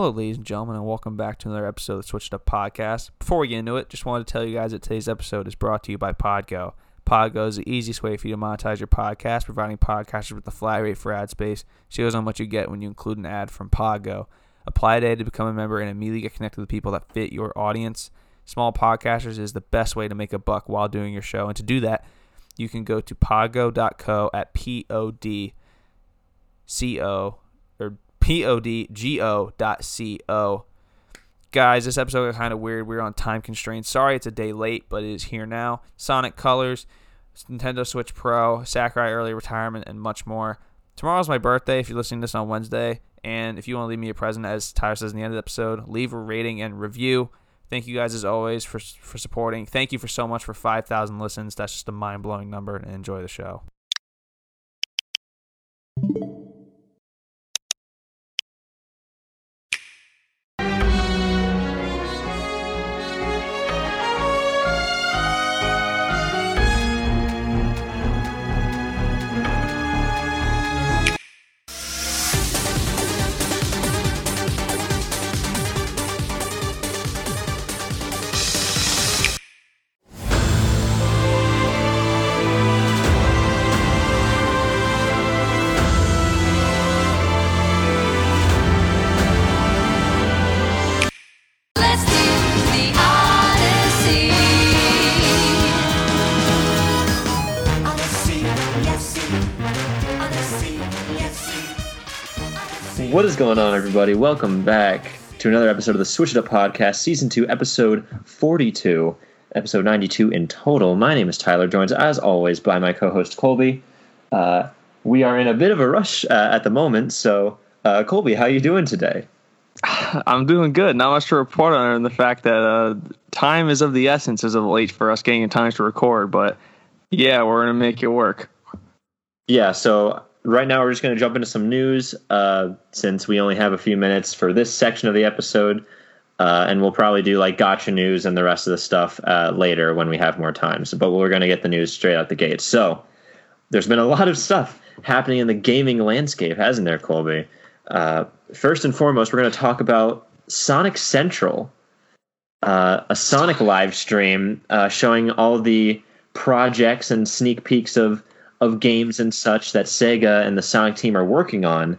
Hello, ladies and gentlemen, and welcome back to another episode of the Switch It Up Podcast. Before we get into it, just wanted to tell you guys that today's episode is brought to you by Podgo. Podgo is the easiest way for you to monetize your podcast, providing podcasters with a flat rate for ad space. Shows how much you get when you include an ad from Podgo. Apply today to become a member and immediately get connected with people that fit your audience. Small podcasters is the best way to make a buck while doing your show, and to do that, you can go to podgo.co at p o d c o or podgo dot co. Guys, this episode is kind of weird. We're on time constraints. Sorry it's a day late, but it is here now. Sonic Colors, Nintendo Switch Pro, Sakurai early retirement, and much more. Tomorrow's my birthday if you're listening to this on Wednesday. And if you want to leave me a present, as Tyler says in the end of the episode, leave a rating and review. Thank you guys as always for for supporting. Thank you for so much for 5,000 listens. That's just a mind blowing number. And enjoy the show. Is going on, everybody? Welcome back to another episode of the Switch It Up Podcast, Season 2, Episode 42, Episode 92 in total. My name is Tyler, joined as always by my co host Colby. Uh, we are in a bit of a rush uh, at the moment, so uh, Colby, how are you doing today? I'm doing good. Not much to report on than the fact that uh, time is of the essence as of late for us getting in time to record. But yeah, we're gonna make it work. Yeah, so right now we're just going to jump into some news uh, since we only have a few minutes for this section of the episode. Uh, and we'll probably do like gotcha news and the rest of the stuff uh, later when we have more time. So, but we're going to get the news straight out the gate. So, there's been a lot of stuff happening in the gaming landscape, hasn't there, Colby? Uh, first and foremost, we're going to talk about Sonic Central, uh, a Sonic live stream uh, showing all the projects and sneak peeks of of games and such that Sega and the Sonic team are working on.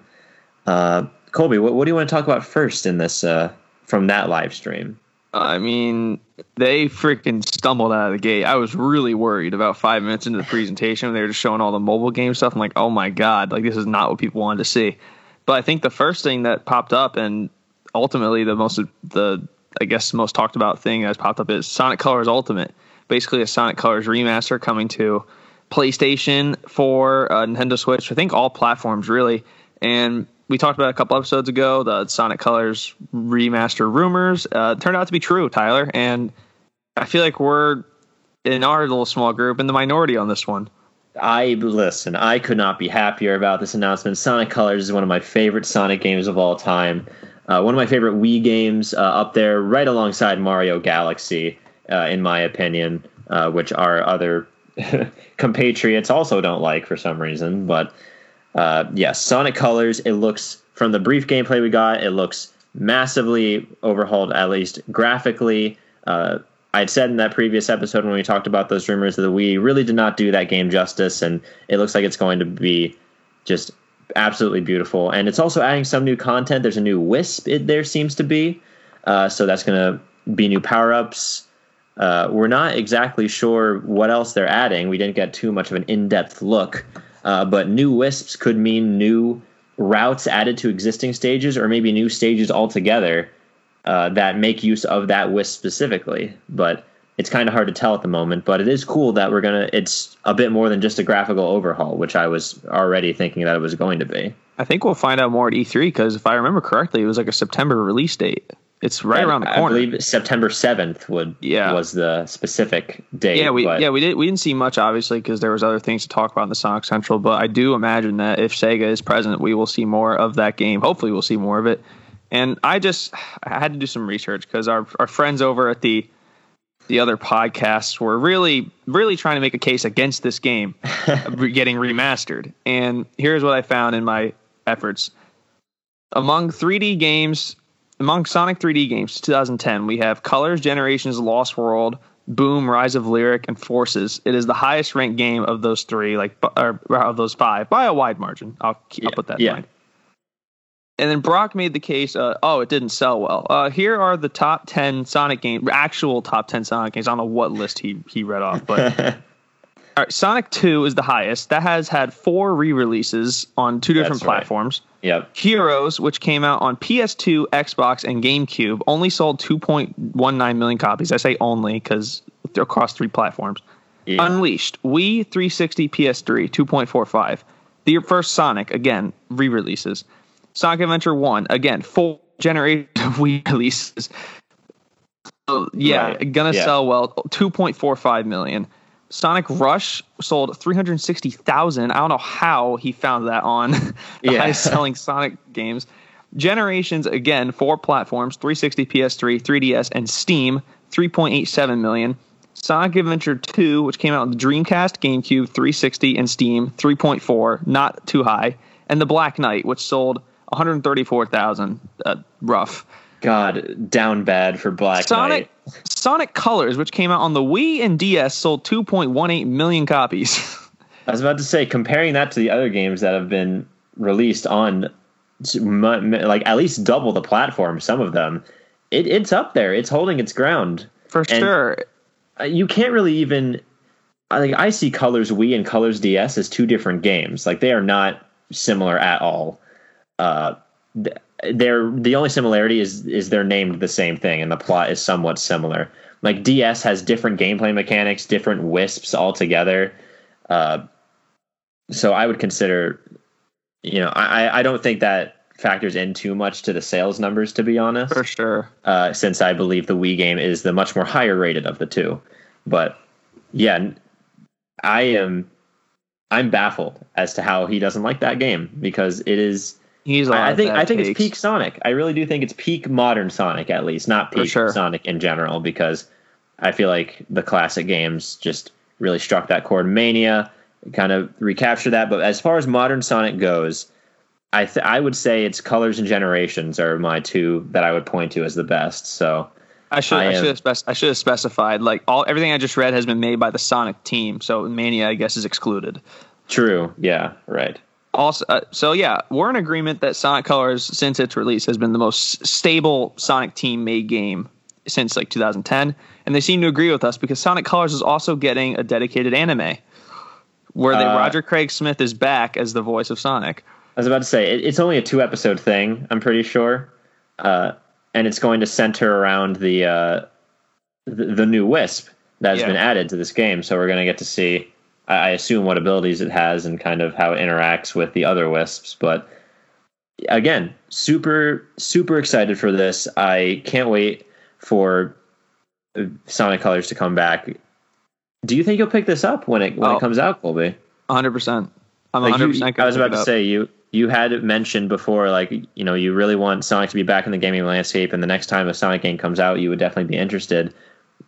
Uh, Colby, what, what do you want to talk about first in this uh, from that live stream? I mean, they freaking stumbled out of the gate. I was really worried about five minutes into the presentation. They were just showing all the mobile game stuff. I'm like, oh my god, like this is not what people wanted to see. But I think the first thing that popped up, and ultimately the most the I guess the most talked about thing that's popped up is Sonic Colors Ultimate. Basically, a Sonic Colors remaster coming to PlayStation, for uh, Nintendo Switch. I think all platforms really. And we talked about a couple episodes ago the Sonic Colors remaster rumors uh, turned out to be true, Tyler. And I feel like we're in our little small group in the minority on this one. I listen. I could not be happier about this announcement. Sonic Colors is one of my favorite Sonic games of all time. Uh, one of my favorite Wii games, uh, up there, right alongside Mario Galaxy, uh, in my opinion, uh, which our other compatriots also don't like for some reason. But uh, yes, Sonic Colors. It looks from the brief gameplay we got, it looks massively overhauled, at least graphically. Uh, I'd said in that previous episode when we talked about those rumors that Wii, really did not do that game justice, and it looks like it's going to be just absolutely beautiful. And it's also adding some new content. There's a new Wisp. It there seems to be, uh, so that's going to be new power ups. Uh, we're not exactly sure what else they're adding. We didn't get too much of an in depth look, uh, but new Wisps could mean new routes added to existing stages, or maybe new stages altogether uh, that make use of that wisp specifically. But it's kind of hard to tell at the moment. But it is cool that we're gonna. It's a bit more than just a graphical overhaul, which I was already thinking that it was going to be. I think we'll find out more at E3 because if I remember correctly, it was like a September release date. It's right around the corner. I believe September seventh would Yeah. was the specific date. Yeah, we but yeah we did we didn't see much obviously because there was other things to talk about in the Sonic Central, but I do imagine that if Sega is present, we will see more of that game. Hopefully, we'll see more of it. And I just I had to do some research because our our friends over at the the other podcasts were really really trying to make a case against this game getting remastered. And here's what I found in my efforts. Among 3D games among Sonic 3D games 2010, we have Colors, Generations, Lost World, Boom, Rise of Lyric, and Forces. It is the highest ranked game of those three, like or, or of those five, by a wide margin. I'll, keep, I'll put that in yeah. mind. And then Brock made the case, uh, oh, it didn't sell well. Uh, here are the top 10 Sonic games, actual top 10 Sonic games. I don't know what list he, he read off, but all right, Sonic 2 is the highest. That has had four re releases on two different That's right. Yep. Heroes, which came out on PS2, Xbox, and GameCube, only sold 2.19 million copies. I say only because they're across three platforms. Yeah. Unleashed, Wii, 360, PS3, 2.45. The first Sonic, again, re releases. Sonic Adventure 1, again, full generation of Wii releases. So, yeah, Right. gonna Yeah. sell well. 2.45 million. Sonic Rush sold 360,000. I don't know how he found that on the Yeah. highest selling Sonic games. Generations, again, four platforms 360, PS3, 3DS, and Steam, 3.87 million. Sonic Adventure 2, which came out on the Dreamcast, GameCube, 360, and Steam, 3.4, not too high. And The Black Knight, which sold 134,000, uh, rough. God, down bad for Black Sonic Knight. Sonic Colors, which came out on the Wii and DS, sold 2.18 million copies. I was about to say, comparing that to the other games that have been released on, like at least double the platform, some of them, it, it's up there. It's holding its ground. For And- sure. Uh, You can't really even. I think I see Colors Wii and Colors DS as two different games. Like they are not similar at all. Uh, they're the only similarity is is they're named the same thing and the plot is somewhat similar. Like DS has different gameplay mechanics, different wisps altogether. Uh, so I would consider, you know, I I- don't think that factors in too much to the sales numbers to be honest For sure. uh, since I believe the Wii game is the much more higher rated of the two. But yeah, I am I'm baffled as to how he doesn't like that game because it is. He's a lot I, I of think bad I think it's peak Sonic. I really do think it's peak modern Sonic at least, not peak sure. Sonic in general because I feel like the classic games just really struck that chord. Mania kind of recapture that, but as far as modern Sonic goes. I th- I would say it's Colors and Generations are my two that I would point to as the best. So I should I I, should have spec- I should have specified like all everything I just read has been made by the Sonic team, so Mania I guess is excluded. True. Yeah. Right. Also, uh, so yeah, we're in agreement that Sonic Colors since its release has been the most stable Sonic team made game since like 2010, and they seem to agree with us because Sonic Colors is also getting a dedicated anime where the Uh, Roger Craig Smith is back as the voice of Sonic. I was about to say it, it's only a two episode thing. I'm pretty sure, uh, and it's going to center around the uh, the, the new Wisp that has Yeah. been added to this game. So we're going to get to see, I, assume, what abilities it has and kind of how it interacts with the other Wisps. But again, super super excited for this. I can't wait for Sonic Colors to come back. Do you think you'll pick this up when it when Oh. it comes out, Colby? 100. percent I'm 100. you, percent I was about to say you you had mentioned before like you know you really want Sonic to be back in the gaming landscape, and the next time a Sonic game comes out, you would definitely be interested.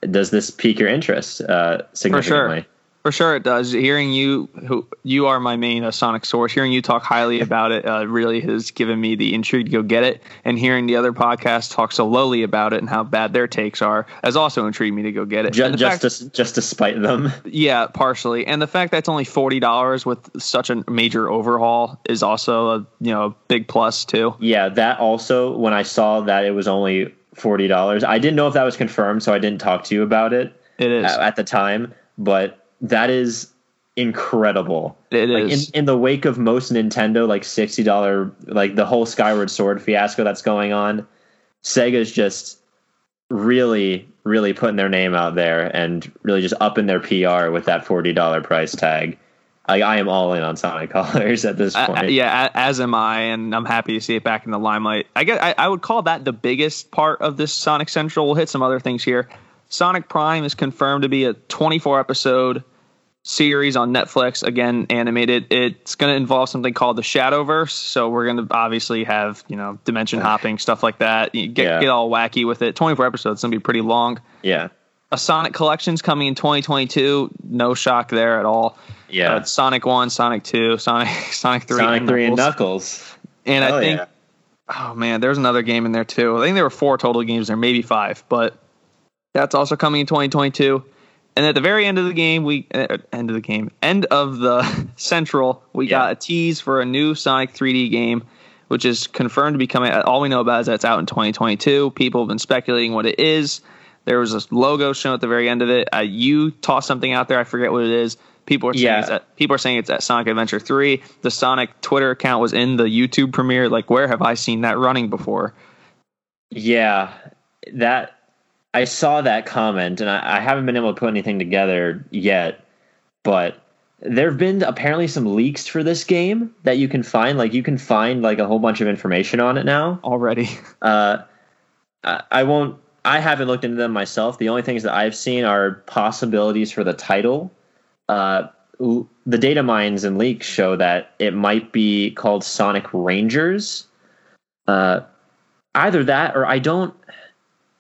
Does this pique your interest uh, significantly? For sure, it does. Hearing you, who you are my main uh, Sonic source, hearing you talk highly about it uh, really has given me the intrigue to go get it. And hearing the other podcasts talk so lowly about it and how bad their takes are has also intrigued me to go get it. Just just fact- to just to spite them. yeah, partially, and the fact that it's only forty dollars with such a major overhaul is also a you know a big plus too. Yeah, that also when I saw that it was only forty dollars, I didn't know if that was confirmed, so I didn't talk to you about it It is. at, at the time. But that is incredible. It like is. in, in the wake of most Nintendo like sixty dollar like the whole Skyward Sword fiasco that's going on, Sega's just really really putting their name out there and really just upping their PR with that forty dollar price tag. I, I am all in on Sonic Colors at this point. I- yeah, as am I, and I'm happy to see it back in the limelight. I guess I, I would call that the biggest part of this Sonic Central. We'll hit some other things here. Sonic Prime is confirmed to be a 24 episode series on Netflix. Again, animated. It's going to involve something called the Shatterverse. So we're going to obviously have you know dimension hopping stuff like that. You get Yeah. get all wacky with it. 24 episodes. Going to be pretty long. yeah, A Sonic collection's coming in 2022. No shock there at all. yeah. Uh, Sonic One, Sonic Two, Sonic Sonic Three, Sonic and Three and Knuckles. And I think yeah. oh man, there's another game in there too. I think there were four total games there, maybe five, but that's also coming in 2022. And at the very end of the game, we uh, end of the game, end of the Central, we Yeah. got a tease for a new Sonic 3D game, which is confirmed to be coming. All we know about is that it's out in 2022. People have been speculating what it is. There was this logo shown at the very end of it. Uh, you tossed something out there. I forget what it is. People are saying Yeah. it's at, people are saying it's at Sonic Adventure 3. The Sonic Twitter account was in the YouTube premiere. Like, where have I seen that running before? Yeah, that I saw that comment, and I, I haven't been able to put anything together yet. But there have been apparently some leaks for this game that you can find. Like you can find like a whole bunch of information on it now. Already, Uh, I I won't. I haven't looked into them myself. The only things that I've seen are possibilities for the title. Uh, the data mines and leaks show that it might be called Sonic Rangers. Uh, either that or I don't.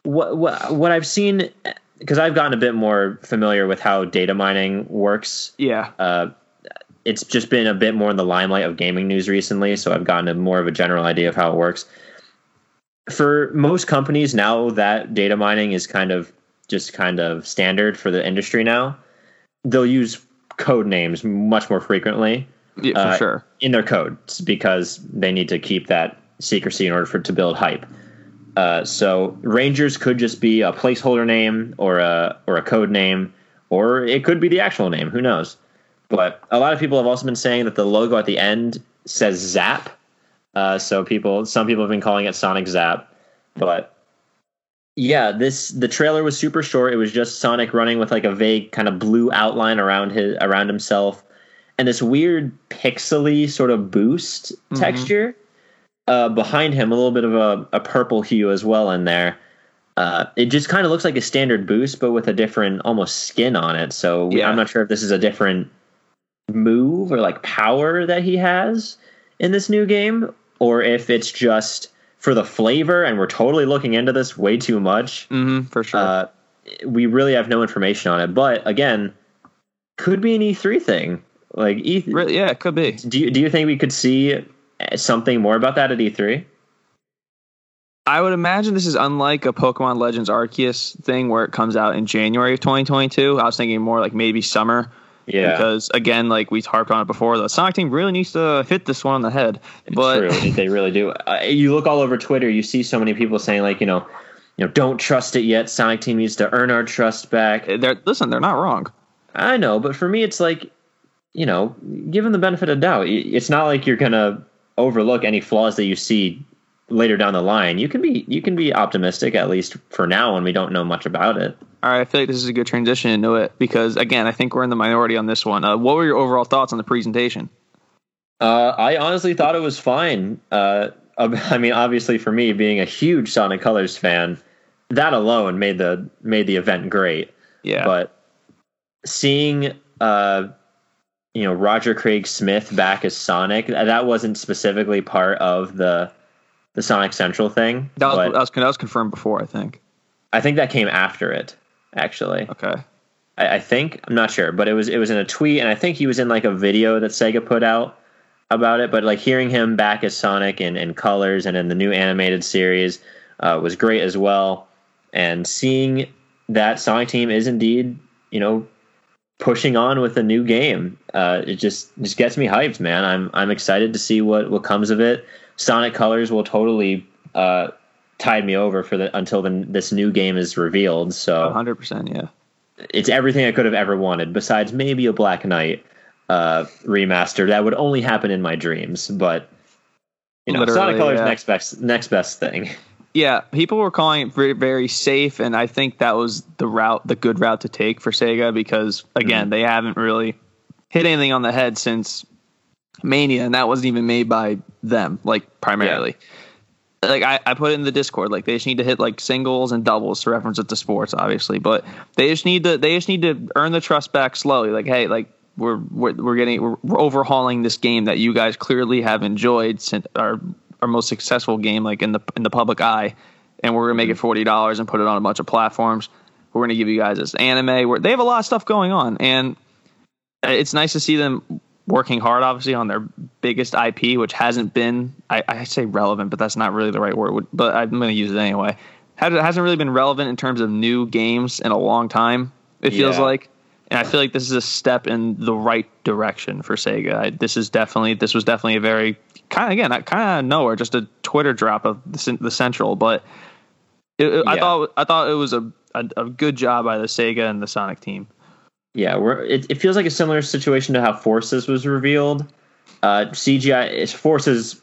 What what what I've seen because I've gotten a bit more familiar with how data mining works yeah, uh, it's just been a bit more in the limelight of gaming news recently, so I've gotten a more of a general idea of how it works. For most companies now, that data mining is kind of just kind of standard for the industry now. They'll use code names much more frequently yeah, for Uh, sure. in their code because they need to keep that secrecy in order for to build hype. Uh, so Rangers could just be a placeholder name or a or a code name, or it could be the actual name. Who knows? But a lot of people have also been saying that the logo at the end says Zap. Uh, so people, some people have been calling it Sonic Zap, but yeah, this the trailer was super short. It was just Sonic running with like a vague kind of blue outline around his around himself, and this weird pixely sort of boost texture uh, behind him. A little bit of a, a purple hue as well in there. Uh, it just kind of looks like a standard boost, but with a different almost skin on it. So Yeah. I'm not sure if this is a different move or like power that he has in this new game, or if it's just for the flavor. And we're totally looking into this way too much. hmm for sure. Uh, we really have no information on it. But again, could be an E3 thing. Like E. Really, yeah, it could be. Do you do you think we could see something more about that at E E3? I would imagine this is unlike a Pokemon Legends Arceus thing where it comes out in January of 2022. I was thinking more like maybe summer. Yeah, Because again, like we harped on it before, the Sonic team really needs to hit this one on the head. But True, they really do. Uh, you look all over Twitter, you see so many people saying like, you know, you know, don't trust it yet. Sonic Team needs to earn our trust back. they're listen, they're not wrong. I know, but for me, it's like, you know, give them the benefit of doubt. It's not like you're gonna overlook any flaws that you see later down the line. You can be you can be optimistic at least for now when we don't know much about it. All right, I feel like this is a good transition into it because again, I think we're in the minority on this one. Uh, what were your overall thoughts on the presentation? Uh, I honestly thought it was fine. Uh, I mean, obviously, for me being a huge Sonic Colors fan, that alone made the made the event great. Yeah, But seeing, uh, you know, Roger Craig Smith back as Sonic, that wasn't specifically part of the the Sonic Central thing. that was, that was that was confirmed before. I think. I think that came after it. Actually, Okay. I, I think I'm not sure, but it was it was in a tweet, and I think he was in like a video that Sega put out about it. But like hearing him back as Sonic in, in colors and in the new animated series uh, was great as well. And seeing that Sonic Team is indeed, you know, pushing on with a new game, uh, it just just gets me hyped, man. I'm I'm excited to see what what comes of it. Sonic Colors will totally uh, tide me over for the until the, this new game is revealed. So 100. percent Yeah. it's everything I could have ever wanted, besides maybe a Black Knight uh, remaster. That would only happen in my dreams, but you know, Literally, Sonic Colors yeah. next best next best thing. Yeah, people were calling it very, very safe, and I think that was the route, the good route to take for Sega because again, mm-hmm. they haven't really hit anything on the head since Mania, and that wasn't even made by them, like primarily. Like I, I put it in the Discord, like they just need to hit like singles and doubles to reference it to sports, obviously, but they just need to they just need to earn the trust back slowly. Like, hey, like we're we're, we're getting we're, we're overhauling this game that you guys clearly have enjoyed since our our most successful game, like in the in the public eye, and we're gonna make it mm-hmm. forty dollars and put it on a bunch of platforms. We're gonna give you guys this anime. Where they have a lot of stuff going on, and it's nice to see them working hard, obviously, on their biggest IP, which hasn't been, I, I say relevant, but that's not really the right word, but I'm to use it anyway. Has- Hasn't really been relevant in terms of new games in a long time, it feels Yeah. like. And I feel like this is a step in the right direction for Sega. I, this is definitely, this was definitely a very, kind of, again, I kind of nowhere, just a Twitter drop of the, the Central, but it, it- I thought, I thought it was a, a, a good job by the Sega and the Sonic team. Yeah, we're it, it feels like a similar situation to how Forces was revealed. Uh, CGI is Forces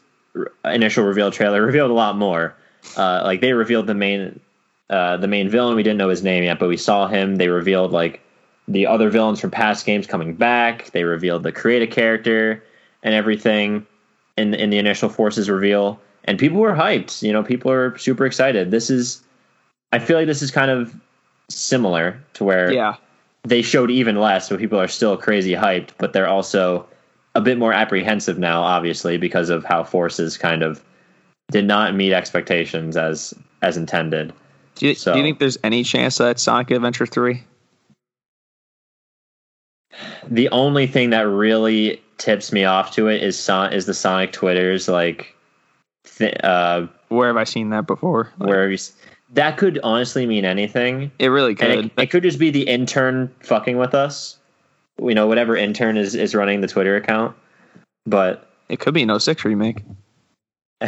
initial reveal trailer revealed a lot more. Uh, like they revealed the main uh, the main villain. We didn't know his name yet, but we saw him. They revealed like the other villains from past games coming back. They revealed the create a character and everything in in the initial Forces reveal, and people were hyped. You know, people are super excited. This is, I feel like this is kind of similar to where Yeah. they showed even less, so people are still crazy hyped, but they're also a bit more apprehensive now, obviously, because of how Forces kind of did not meet expectations as as intended. Do you, So- do you think there's any chance that Sonic Adventure 3? The only thing that really tips me off to it is Son- is the Sonic Twitters like th- uh Where have I seen that before? Like, where you s- that could honestly mean anything. it really could. It, it could just be the intern fucking with us. You know, whatever intern is is running the Twitter account. But it could be no six remake,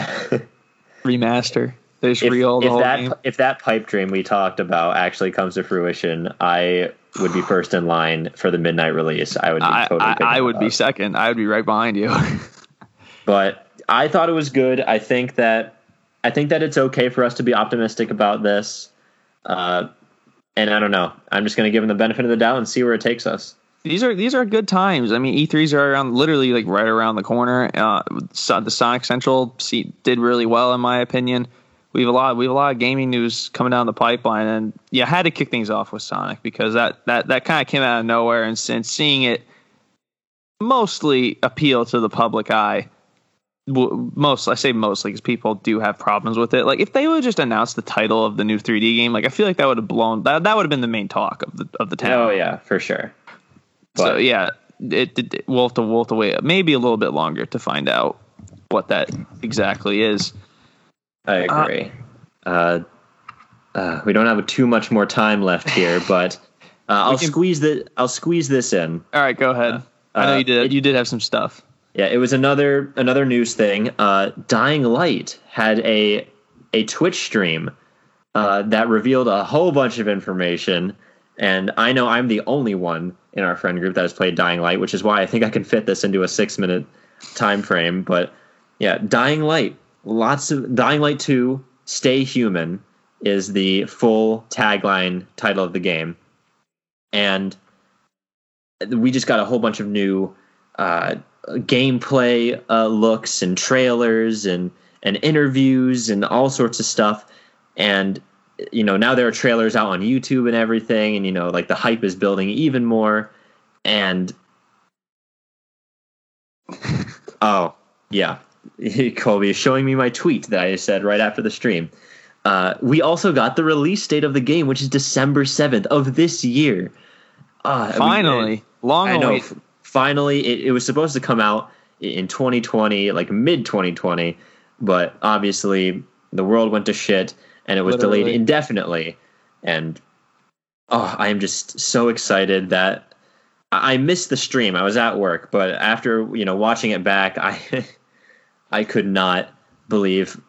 remaster. They just if, the if that game. if that pipe dream we talked about actually comes to fruition, I would be first in line for the midnight release. I would be I, totally. I, I would be second. I would be right behind you. but I thought it was good. I think that I think that it's okay for us to be optimistic about this. Uh, and I don't know. I'm just going to give them the benefit of the doubt and see where it takes us. these are these are good times. I mean, E3s are around literally like right around the corner. Uh, the Sonic Central seat did really well in my opinion. We have a lot we have a lot of gaming news coming down the pipeline, and you had to kick things off with Sonic because that that that kind of came out of nowhere, and since seeing it mostly appeal to the public eye. Most I say mostly because people do have problems with it. Like if they would just announce the title of the new 3D game, like I feel like that would have blown that that would have been the main talk of the of the town. Oh yeah, for sure. So yeah, it, it, it- we'll have to we'll have to wait maybe a little bit longer to find out what that exactly is. I agree. Uh, uh, we don't have too much more time left here, but uh, I'll can- squeeze the I'll squeeze this in. All right, go ahead. I know uh, you did. it- you did have some stuff. Yeah, it was another another news thing. Uh, Dying Light had a a Twitch stream uh, that revealed a whole bunch of information, and I know I'm the only one in our friend group that has played Dying Light, which is why I think I can fit this into a six minute time frame. But yeah, Dying Light, lots of Dying Light Two, Stay Human is the full tagline title of the game, and we just got a whole bunch of new. Uh, gameplay uh, looks and trailers and and interviews and all sorts of stuff. And you know now there are trailers out on YouTube and everything and you know like the hype is building even more. And oh yeah Colby is showing me my tweet that I said right after the stream uh, we also got the release date of the game which is December 7th of this year uh, we- Finally, long I know. f- Finally, it, it was supposed to come out in 2020, like mid 2020, but obviously the world went to shit and it was delayed indefinitely. And oh, I am just so excited that I I missed the stream. I was at work, but after you know watching it back, I I could not believe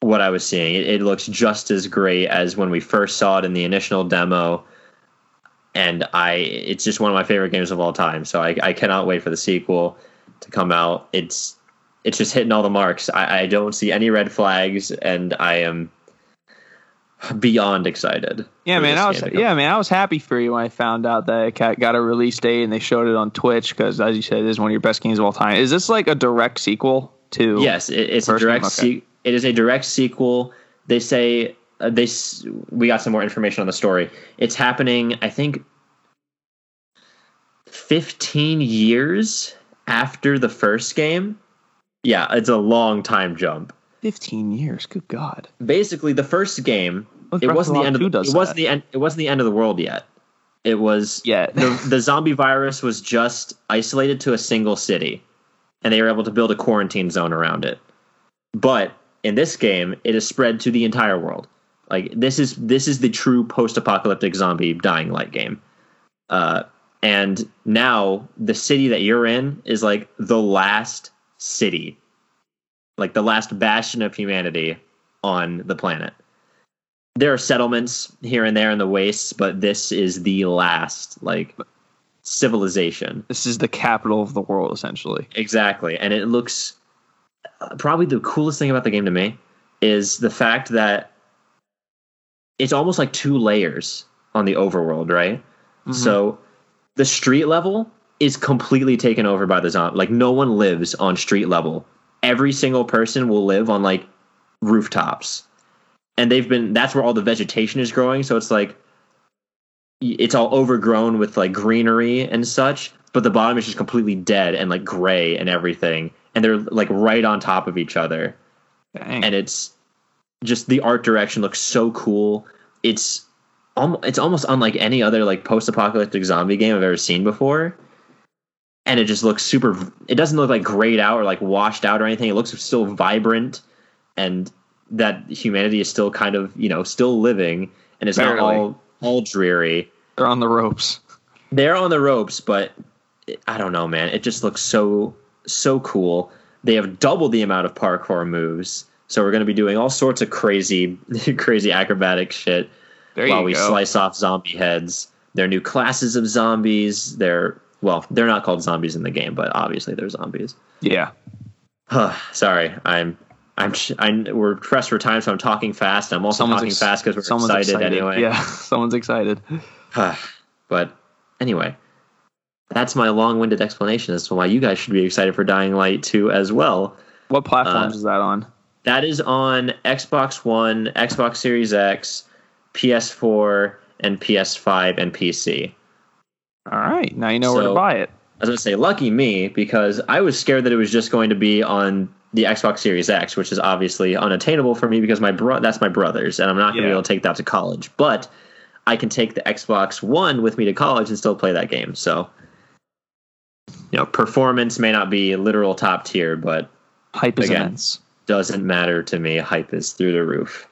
what I was seeing. It, it looks just as great as when we first saw it in the initial demo and I it's just one of my favorite games of all time. So I, I cannot wait for the sequel to come out. It's it's just hitting all the marks. I, I don't see any red flags, and I am beyond excited. Yeah, man. I was game to come yeah, man. I was happy for you when I found out that it got- got a release date and they showed it on Twitch because, as you said, it is one of your best games of all time. Is this like a direct sequel to? Yes, it, it's a direct. okay. Se- it is a direct sequel. They say uh, they. s- We got some more information on the story. It's happening. I think. Fifteen years after the first game. Yeah, it's a long time jump. fifteen years. Good God. Basically, the first game. Look, it wasn't the the end of Wild the, 2 does it wasn't the end. It wasn't the end of the world yet. It was Yeah. the the zombie virus was just isolated to a single city, and they were able to build a quarantine zone around it. But in this game, it is spread to the entire world. Like this is this is the true post-apocalyptic zombie dying light game. Uh, and now the city that you're in is like the last city, like the last bastion of humanity on the planet. There are settlements here and there in the wastes, but this is the last like civilization. This is the capital of the world, essentially. Exactly. And it looks probably the coolest thing about the game to me is the fact that it's almost like two layers on the overworld, right? Mm-hmm. So the street level is completely taken over by the zombie. Like no one lives on street level. Every single person will live on like rooftops. And they've been that's where all the vegetation is growing, so it's like it's all overgrown with like greenery and such, but the bottom is just completely dead and like gray and everything. And they're like right on top of each other. Dang. And it's just the art direction looks so cool. It's almost it's almost unlike any other like post-apocalyptic zombie game I've ever seen before. And it just looks super it doesn't look like grayed out or like washed out or anything. It looks still vibrant and that humanity is still kind of, you know, still living and it's not all all dreary They're on the ropes. they're on the ropes, but I don't know, man. It just looks so so cool. They have doubled the amount of parkour moves, so we're going to be doing all sorts of crazy, crazy acrobatic shit There while we go. slice off zombie heads. They're new classes of zombies. They're well, they're not called zombies in the game, but obviously they're zombies. Yeah. Sorry, I'm. I'm, I'm. We're pressed for time, so I'm talking fast. I'm also Someone's talking ex- fast because we're someone's excited, anyway. Yeah, someone's excited. but anyway, that's my long-winded explanation as to why you guys should be excited for Dying Light 2 as well. What platforms Uh, is that on? That is on Xbox One, Xbox Series X, PS4, and PS5 and PC. All right, now you know where to buy it. I was going to say, lucky me, because I was scared that it was just going to be on the Xbox Series X, which is obviously unattainable for me because my bro- that's my brother's, and I'm not going to be able to take that to college. But I can take the Xbox One with me to college and still play that game. So, you know, performance may not be literal top tier, but Hype is Again. immense. doesn't matter to me. Hype is through the roof.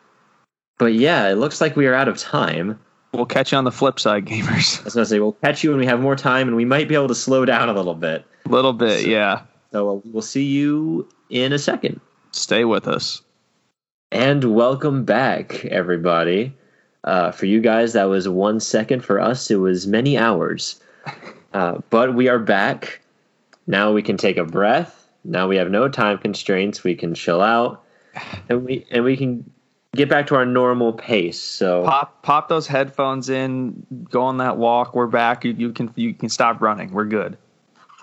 But yeah, it looks like we are out of time. We'll catch you on the flip side, gamers. I was going to say, we'll catch you when we have more time, and we might be able to slow down a little bit. A little bit, So- yeah. So we'll see you in a second. Stay with us. And welcome back, everybody. Uh, for you guys, that was one second. For us, it was many hours. Uh, but we are back. Now we can take a breath. Now we have no time constraints. We can chill out, and we and we can get back to our normal pace. So Pop pop those headphones in, go on that walk. We're back. You, you can you can stop running. We're good.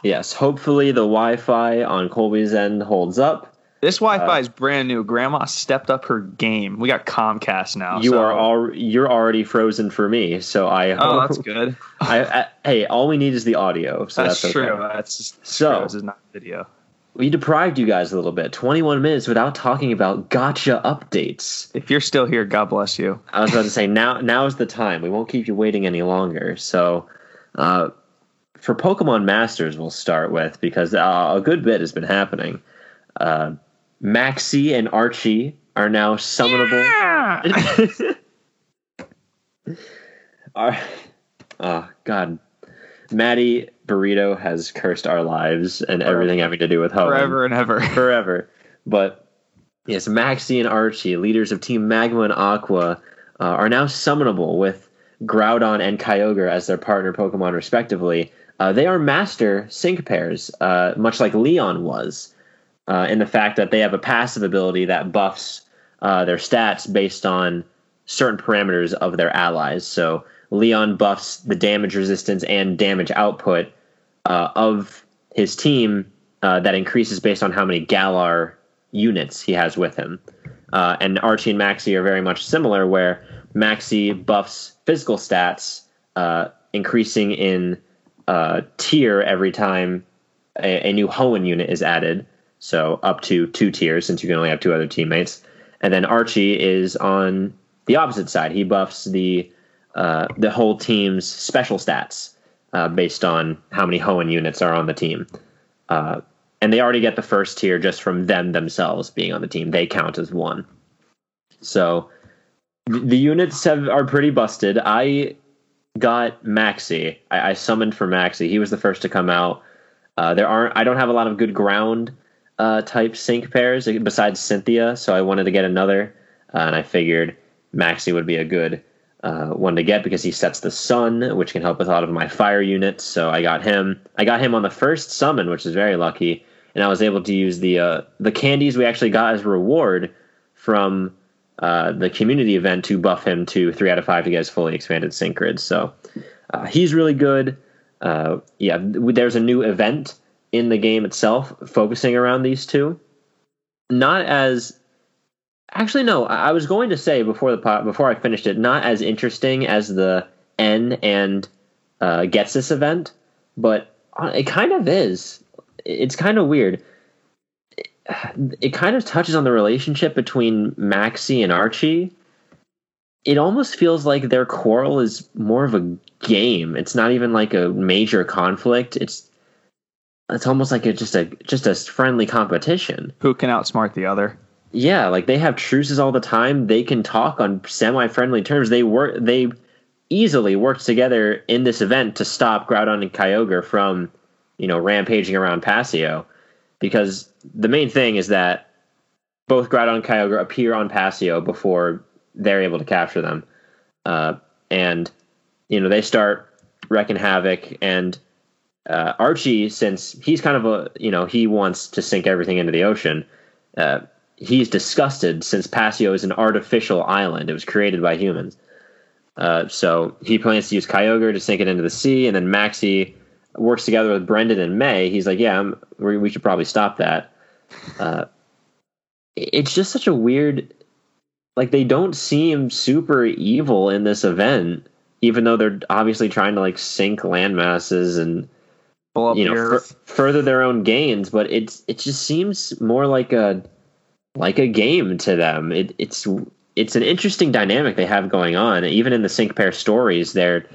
Yes, hopefully the Wi-Fi on Colby's end holds up. This Wi-Fi Uh, is brand new. Grandma stepped up her game. We got Comcast now. You so- are all you're already frozen for me. So I Oh, hope, that's good. I, I, hey, all we need is the audio. So that's, that's, true. okay. That's just So- true. This is not video. We deprived you guys a little bit. 21 minutes without talking about gotcha updates. If you're still here, God bless you. I was about to say now now is the time. We won't keep you waiting any longer. So, uh, for Pokemon Masters, we'll start with because uh, a good bit has been happening. Uh, Maxie and Archie are now summonable. Our, oh God, Maddie Burrito has cursed our lives and everything having to do with Hoenn Forever and ever. forever. But yes, Maxie and Archie, leaders of Team Magma and Aqua, uh, are now summonable with Groudon and Kyogre as their partner Pokemon, respectively. Uh, they are master sync pairs, uh, much like Leon was, uh, in the fact that they have a passive ability that buffs uh, their stats based on certain parameters of their allies. So Leon buffs the damage resistance and damage output uh, of his team that increases based on how many Galar units he has with him. And Archie and Maxie are very much similar, where Maxie buffs physical stats, increasing in uh, tier every time a, a new Hoenn unit is added. So up to two tiers, since you can only have two other teammates. And then Archie is on the opposite side. He buffs the uh, the whole team's special stats uh, based on how many Hoenn units are on the team. Uh, and they already get the first tier just from them themselves being on the team. They count as one. So the units have are pretty busted. I got Maxie. I, I summoned for Maxie. He was the first to come out. Uh, there aren't. I don't have a lot of good ground uh, type sync pairs besides Cynthia, so I wanted to get another, uh, and I figured Maxie would be a good uh, one to get because he sets the sun, which can help with a lot of my fire units. So I got him. I got him on the first summon, which is very lucky, and I was able to use the uh, the candies we actually got as reward from uh, the community event to buff him to three out of five to get his fully expanded sync grid. So uh, he's really good. Uh, yeah, there's a new event in the game itself focusing around these two. Not as actually no, I was going to say before the po- before I finished it, not as interesting as the N and uh, this event, but uh, it kind of is. It's kind of weird. It, kind of touches on the relationship between Maxie and Archie. It almost feels like their quarrel is more of a game. It's not even like a major conflict. It's it's almost like it's just a just a friendly competition. Who can outsmart the other? Yeah, like they have truces all the time. They can talk on semi-friendly terms. They work. They easily worked together in this event to stop Groudon and Kyogre from, you know, rampaging around Pasio, because the main thing is that both Groudon and Kyogre appear on Pasio before they're able to capture them, uh, and you know they start wrecking havoc. And uh, Archie, since he's kind of a you know he wants to sink everything into the ocean. Uh, he's disgusted since Pasio is an artificial island. It was created by humans. Uh, so he plans to use Kyogre to sink it into the sea, and then Maxie works together with Brendan and May. He's like, "Yeah, we, we should probably stop that." Uh, it's just such a weird. Like they don't seem super evil in this event, even though they're obviously trying to like sink land masses and Pull up you know the fur- further their own gains. But it's it just seems more like a like a game to them. It, it's it's an interesting dynamic they have going on. Even in the sync pair stories, they're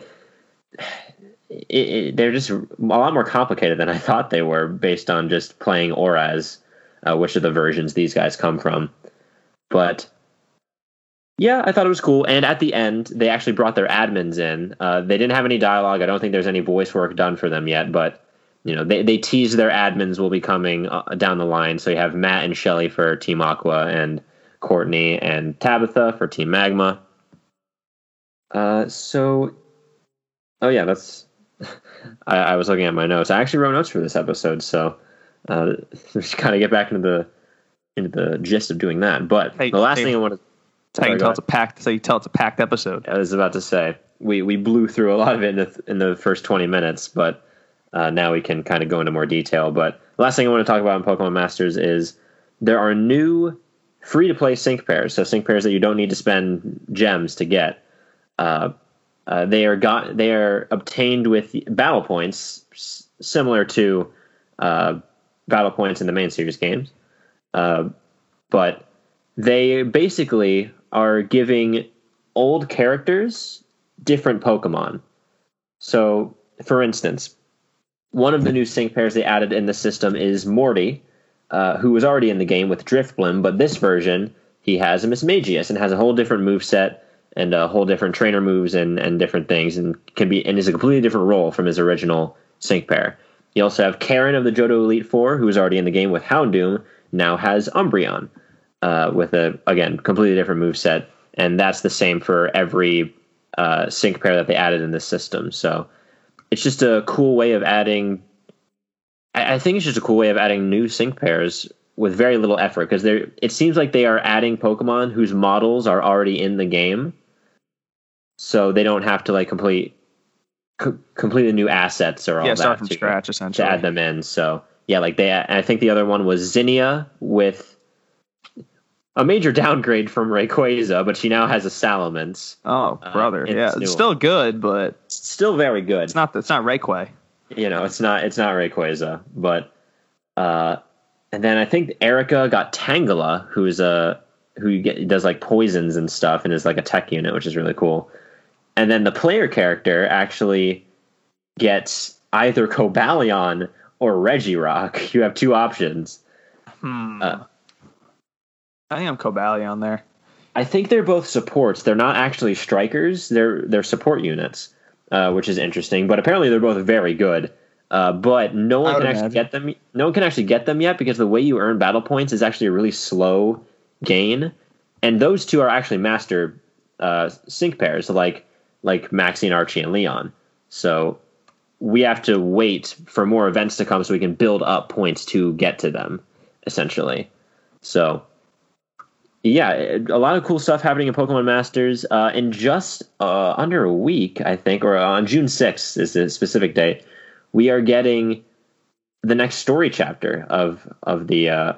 it, it, they're just a lot more complicated than I thought they were, based on just playing ORAS, uh, which are the versions these guys come from. But yeah, I thought it was cool. And at the end, they actually brought their admins in. Uh, they didn't have any dialogue. I don't think there's any voice work done for them yet, but you know they they tease their admins will be coming uh, down the line. So you have Matt and Shelly for Team Aqua, and Courtney and Tabitha for Team Magma. Uh, so, oh yeah, that's. I, I was looking at my notes. I actually wrote notes for this episode, so uh, just kind of get back into the into the gist of doing that. But Hey, the last hey. thing I want to how you tell it's a packed. How you tell it's a packed episode. I was about to say we we blew through a lot of it in the in the first twenty minutes, but uh, now we can kind of go into more detail. But the last thing I want to talk about in Pokemon Masters is there are new free to play sync pairs, so sync pairs that you don't need to spend gems to get. Uh, uh, they are got they are obtained with battle points s- similar to uh, battle points in the main series games, uh, but they basically are giving old characters different Pokemon. So, for instance, one of the new sync pairs they added in the system is Morty, uh, who was already in the game with Drifblim, but this version he has a Mismagius and has a whole different move set and a whole different trainer moves and, and different things and can be and is a completely different role from his original sync pair. You also have Karen of the Johto Elite Four, who is already in the game with Houndoom, now has Umbreon uh, with a again completely different move set, and that's the same for every uh, sync pair that they added in this system. So it's just a cool way of adding. I, I think it's just a cool way of adding new sync pairs with very little effort because they're. It seems like they are adding Pokemon whose models are already in the game, so they don't have to like complete co- completely new assets or all Yeah, that start from to- scratch to add them in. So yeah, like they. I think the other one was Zinnia with a major downgrade from Rayquaza, but she now has a Salamence. Oh, Uh, brother. it's yeah, it's still good, but Still very good. it's not. It's not Rayquay. you know, it's not it's not Rayquaza, but uh, and then I think Erika got Tangela, who's a who get, does like poisons and stuff, and is like a tech unit, which is really cool. and then the player character actually gets either Cobalion or Regirock. You have two options. Hmm. Uh, I think I'm Cobalion there. I think they're both supports. They're not actually strikers. They're they're support units, uh, which is interesting. But apparently they're both very good. Uh, but no one can actually imagine. get them. No one can actually get them yet because the way you earn battle points is actually a really slow gain, and those two are actually master uh, sync pairs, like like Maxie, Archie, and Leon. So we have to wait for more events to come so we can build up points to get to them, essentially. So yeah, a lot of cool stuff happening in Pokemon Masters. Uh, in just uh, under a week, I think, or on June 6th is the specific date, we are getting the next story chapter of of the uh,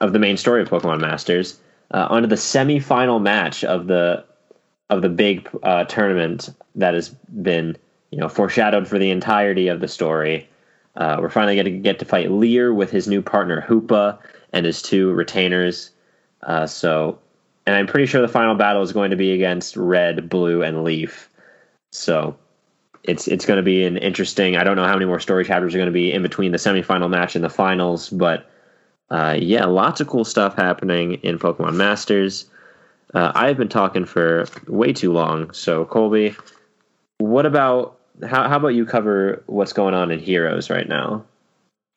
of the main story of Pokemon Masters uh, onto the semifinal match of the of the big uh, tournament that has been you know foreshadowed for the entirety of the story. Uh, we're finally going to get to fight Lear with his new partner Hoopa and his two retainers. Uh, so, and I'm pretty sure the final battle is going to be against Red, Blue, and Leaf. So, it's it's going to be an interesting. I don't know how many more story chapters are going to be in between the semifinal match and the finals, but uh, yeah, lots of cool stuff happening in Pokemon Masters. Uh, I've been talking for way too long. So, Colby, what about how how about you cover what's going on in Heroes right now?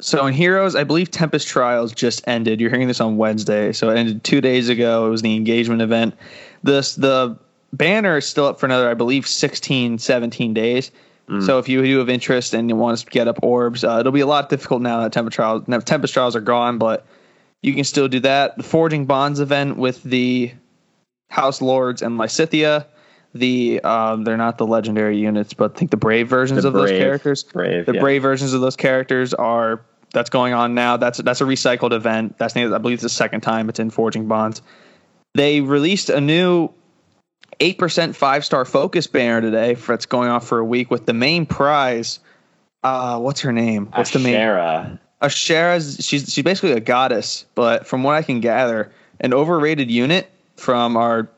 So in Heroes, I believe Tempest Trials just ended. You're hearing this on Wednesday, so it ended two days ago. It was the engagement event. This the banner is still up for another, I believe, 16, 17 days. So if you do have interest and you want to get up orbs, uh, it'll be a lot difficult now that Tempest Trials, now Tempest Trials are gone, but you can still do that. The Forging Bonds event with the House Lords and Lysithea. The um, they're not the legendary units, but I think the brave versions The of those characters. Brave, the yeah. brave versions of those characters are that's going on now. That's that's a recycled event. That's I believe it's the second time it's in Forging Bonds. They released a new eight percent five star focus banner today for it's going off for a week with the main prize. Uh, what's her name? What's the main? Ashera. Ashera's she's she's basically a goddess, but from what I can gather, an overrated unit from our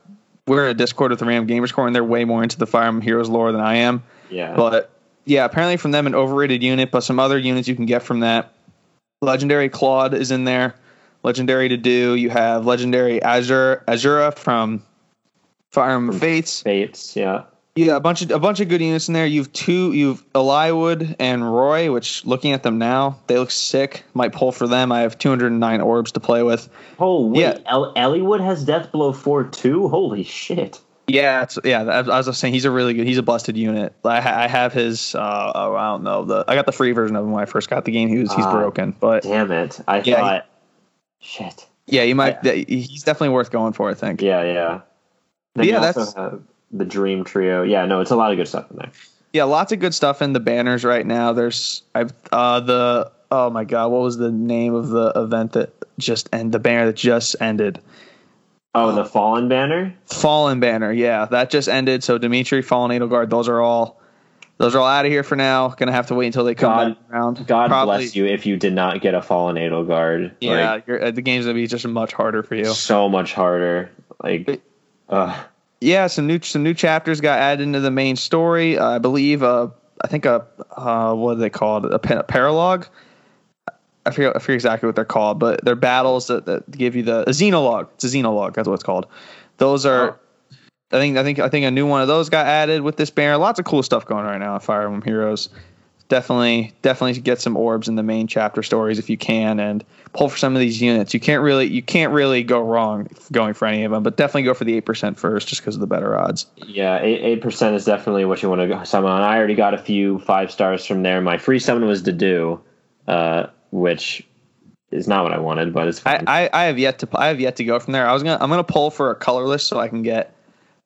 we're a Discord with the Ram Gamers Core, and they're way more into the Fire Emblem Heroes lore than I am. Yeah. But yeah, apparently from them an overrated unit, but some other units you can get from that. Legendary Claude is in there. Legendary to do. You have legendary Azure Azura from Fire Emblem Fates. Fates, yeah. Yeah, a bunch of a bunch of good units in there. You've two, you've Eliwood and Roy, which looking at them now, they look sick. Might pull for them. I have 209 orbs to play with. Oh wait, Yeah. El- Eliwood has Death Blow four too. Holy shit! Yeah, it's, yeah. As I was saying, he's a really good. He's a busted unit. I, ha- I have his. Uh, oh, I don't know. The I got the free version of him when I first got the game. He was he's Ah, broken, but Damn it! I Yeah, thought. Shit. yeah, you might. He's definitely worth going for. I think. Yeah, yeah. Then Yeah, that's- the Dream Trio. Yeah, no, it's a lot of good stuff in there. Yeah, lots of good stuff in the banners right now. There's I've uh the oh my god, what was the name of the event that just and the banner that just ended? Oh, the Fallen banner. Fallen banner, yeah, that just ended. So Dimitri, Fallen Edelgard, those are all those are all out of here for now. Gonna have to wait until they come God- back around. God Probably- bless you if you did not get a Fallen Edelgard. Yeah, Like, you're, uh, the game's gonna be just much harder for you. so much harder. Like, uh, Yeah, some new some new chapters got added into the main story. Uh, I believe uh I think a uh what do they called a, pa- a paralogue. I forget I forget exactly what they're called, but they're battles that, that give you the a xenologue. It's a xenologue. That's what it's called. Those are. I think I think I think a new one of those got added with this banner. Lots of cool stuff going on right now on Fire Emblem Heroes. Definitely, definitely get some orbs in the main chapter stories if you can, and pull for some of these units. You can't really you can't really go wrong going for any of them, but definitely go for the eight percent first, just because of the better odds. yeah, eight percent is definitely what you want to summon on. I already got a few five stars from there. My free summon was Dedu, uh, which is not what I wanted, but it's I, fine. I, I have yet to I have yet to go from there. I was gonna I'm gonna pull for a colorless so I can get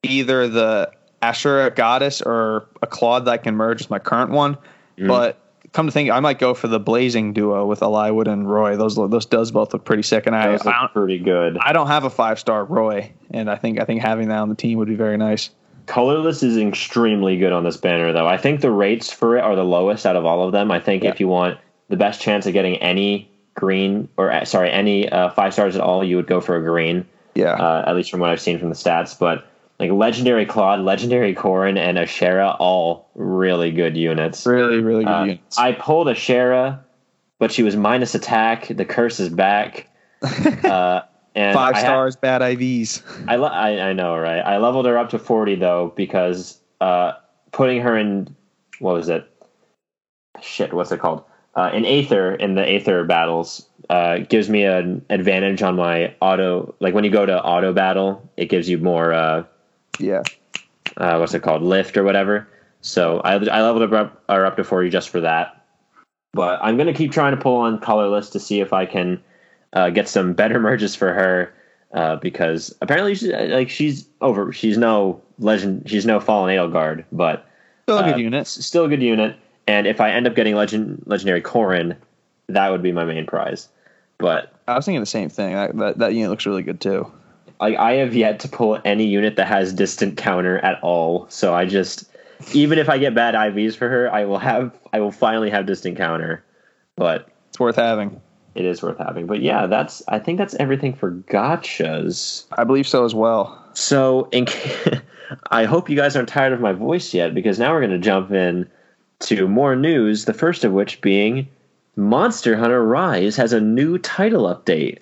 either the Ashera goddess or a Claude that I can merge with my current one. But come to think, I might go for the blazing duo with Eliwood and Roy. Those those does both look pretty sick, and I I pretty good. I don't have a five star Roy, and I think I think having that on the team would be very nice. Colorless is extremely good on this banner, though. I think the rates for it are the lowest out of all of them. I think if you want the best chance of getting any green, or uh, sorry, any uh, five stars at all, you would go for a green. Yeah, uh, at least from what I've seen from the stats. But like legendary Claude, legendary Corrin, and Ashera, all really good units. Really, really good Uh, units. I pulled Ashera, but she was minus attack. The curse is back. uh, and Five I stars, bad IVs. I, le- I I know, right? I leveled her up to forty though because uh, putting her in what was it? Shit, what's it called? Uh, in Aether in the Aether battles uh, gives me an advantage on my auto. Like when you go to auto battle, it gives you more. Uh, Yeah. uh, what's it called? Lift or whatever. So I I leveled her up, her up to forty just for that. But I'm gonna keep trying to pull on colorless to see if I can uh, get some better merges for her uh, because apparently she's like she's over. She's no legend. She's no fallen Edelgard, but Still a uh, good unit. s- Still a good unit. And if I end up getting legend legendary Corrin, that would be my main prize. But I was thinking the same thing. That, that, that unit looks really good too. Like I have yet to pull any unit that has distant counter at all. So I just even if I get bad IVs for her, I will have I will finally have distant counter. But It's worth having. it is worth having. But yeah, that's I think that's everything for gachas. I believe so as well. So in I hope you guys aren't tired of my voice yet because now we're going to jump in to more news. The first of which being Monster Hunter Rise has a new title update.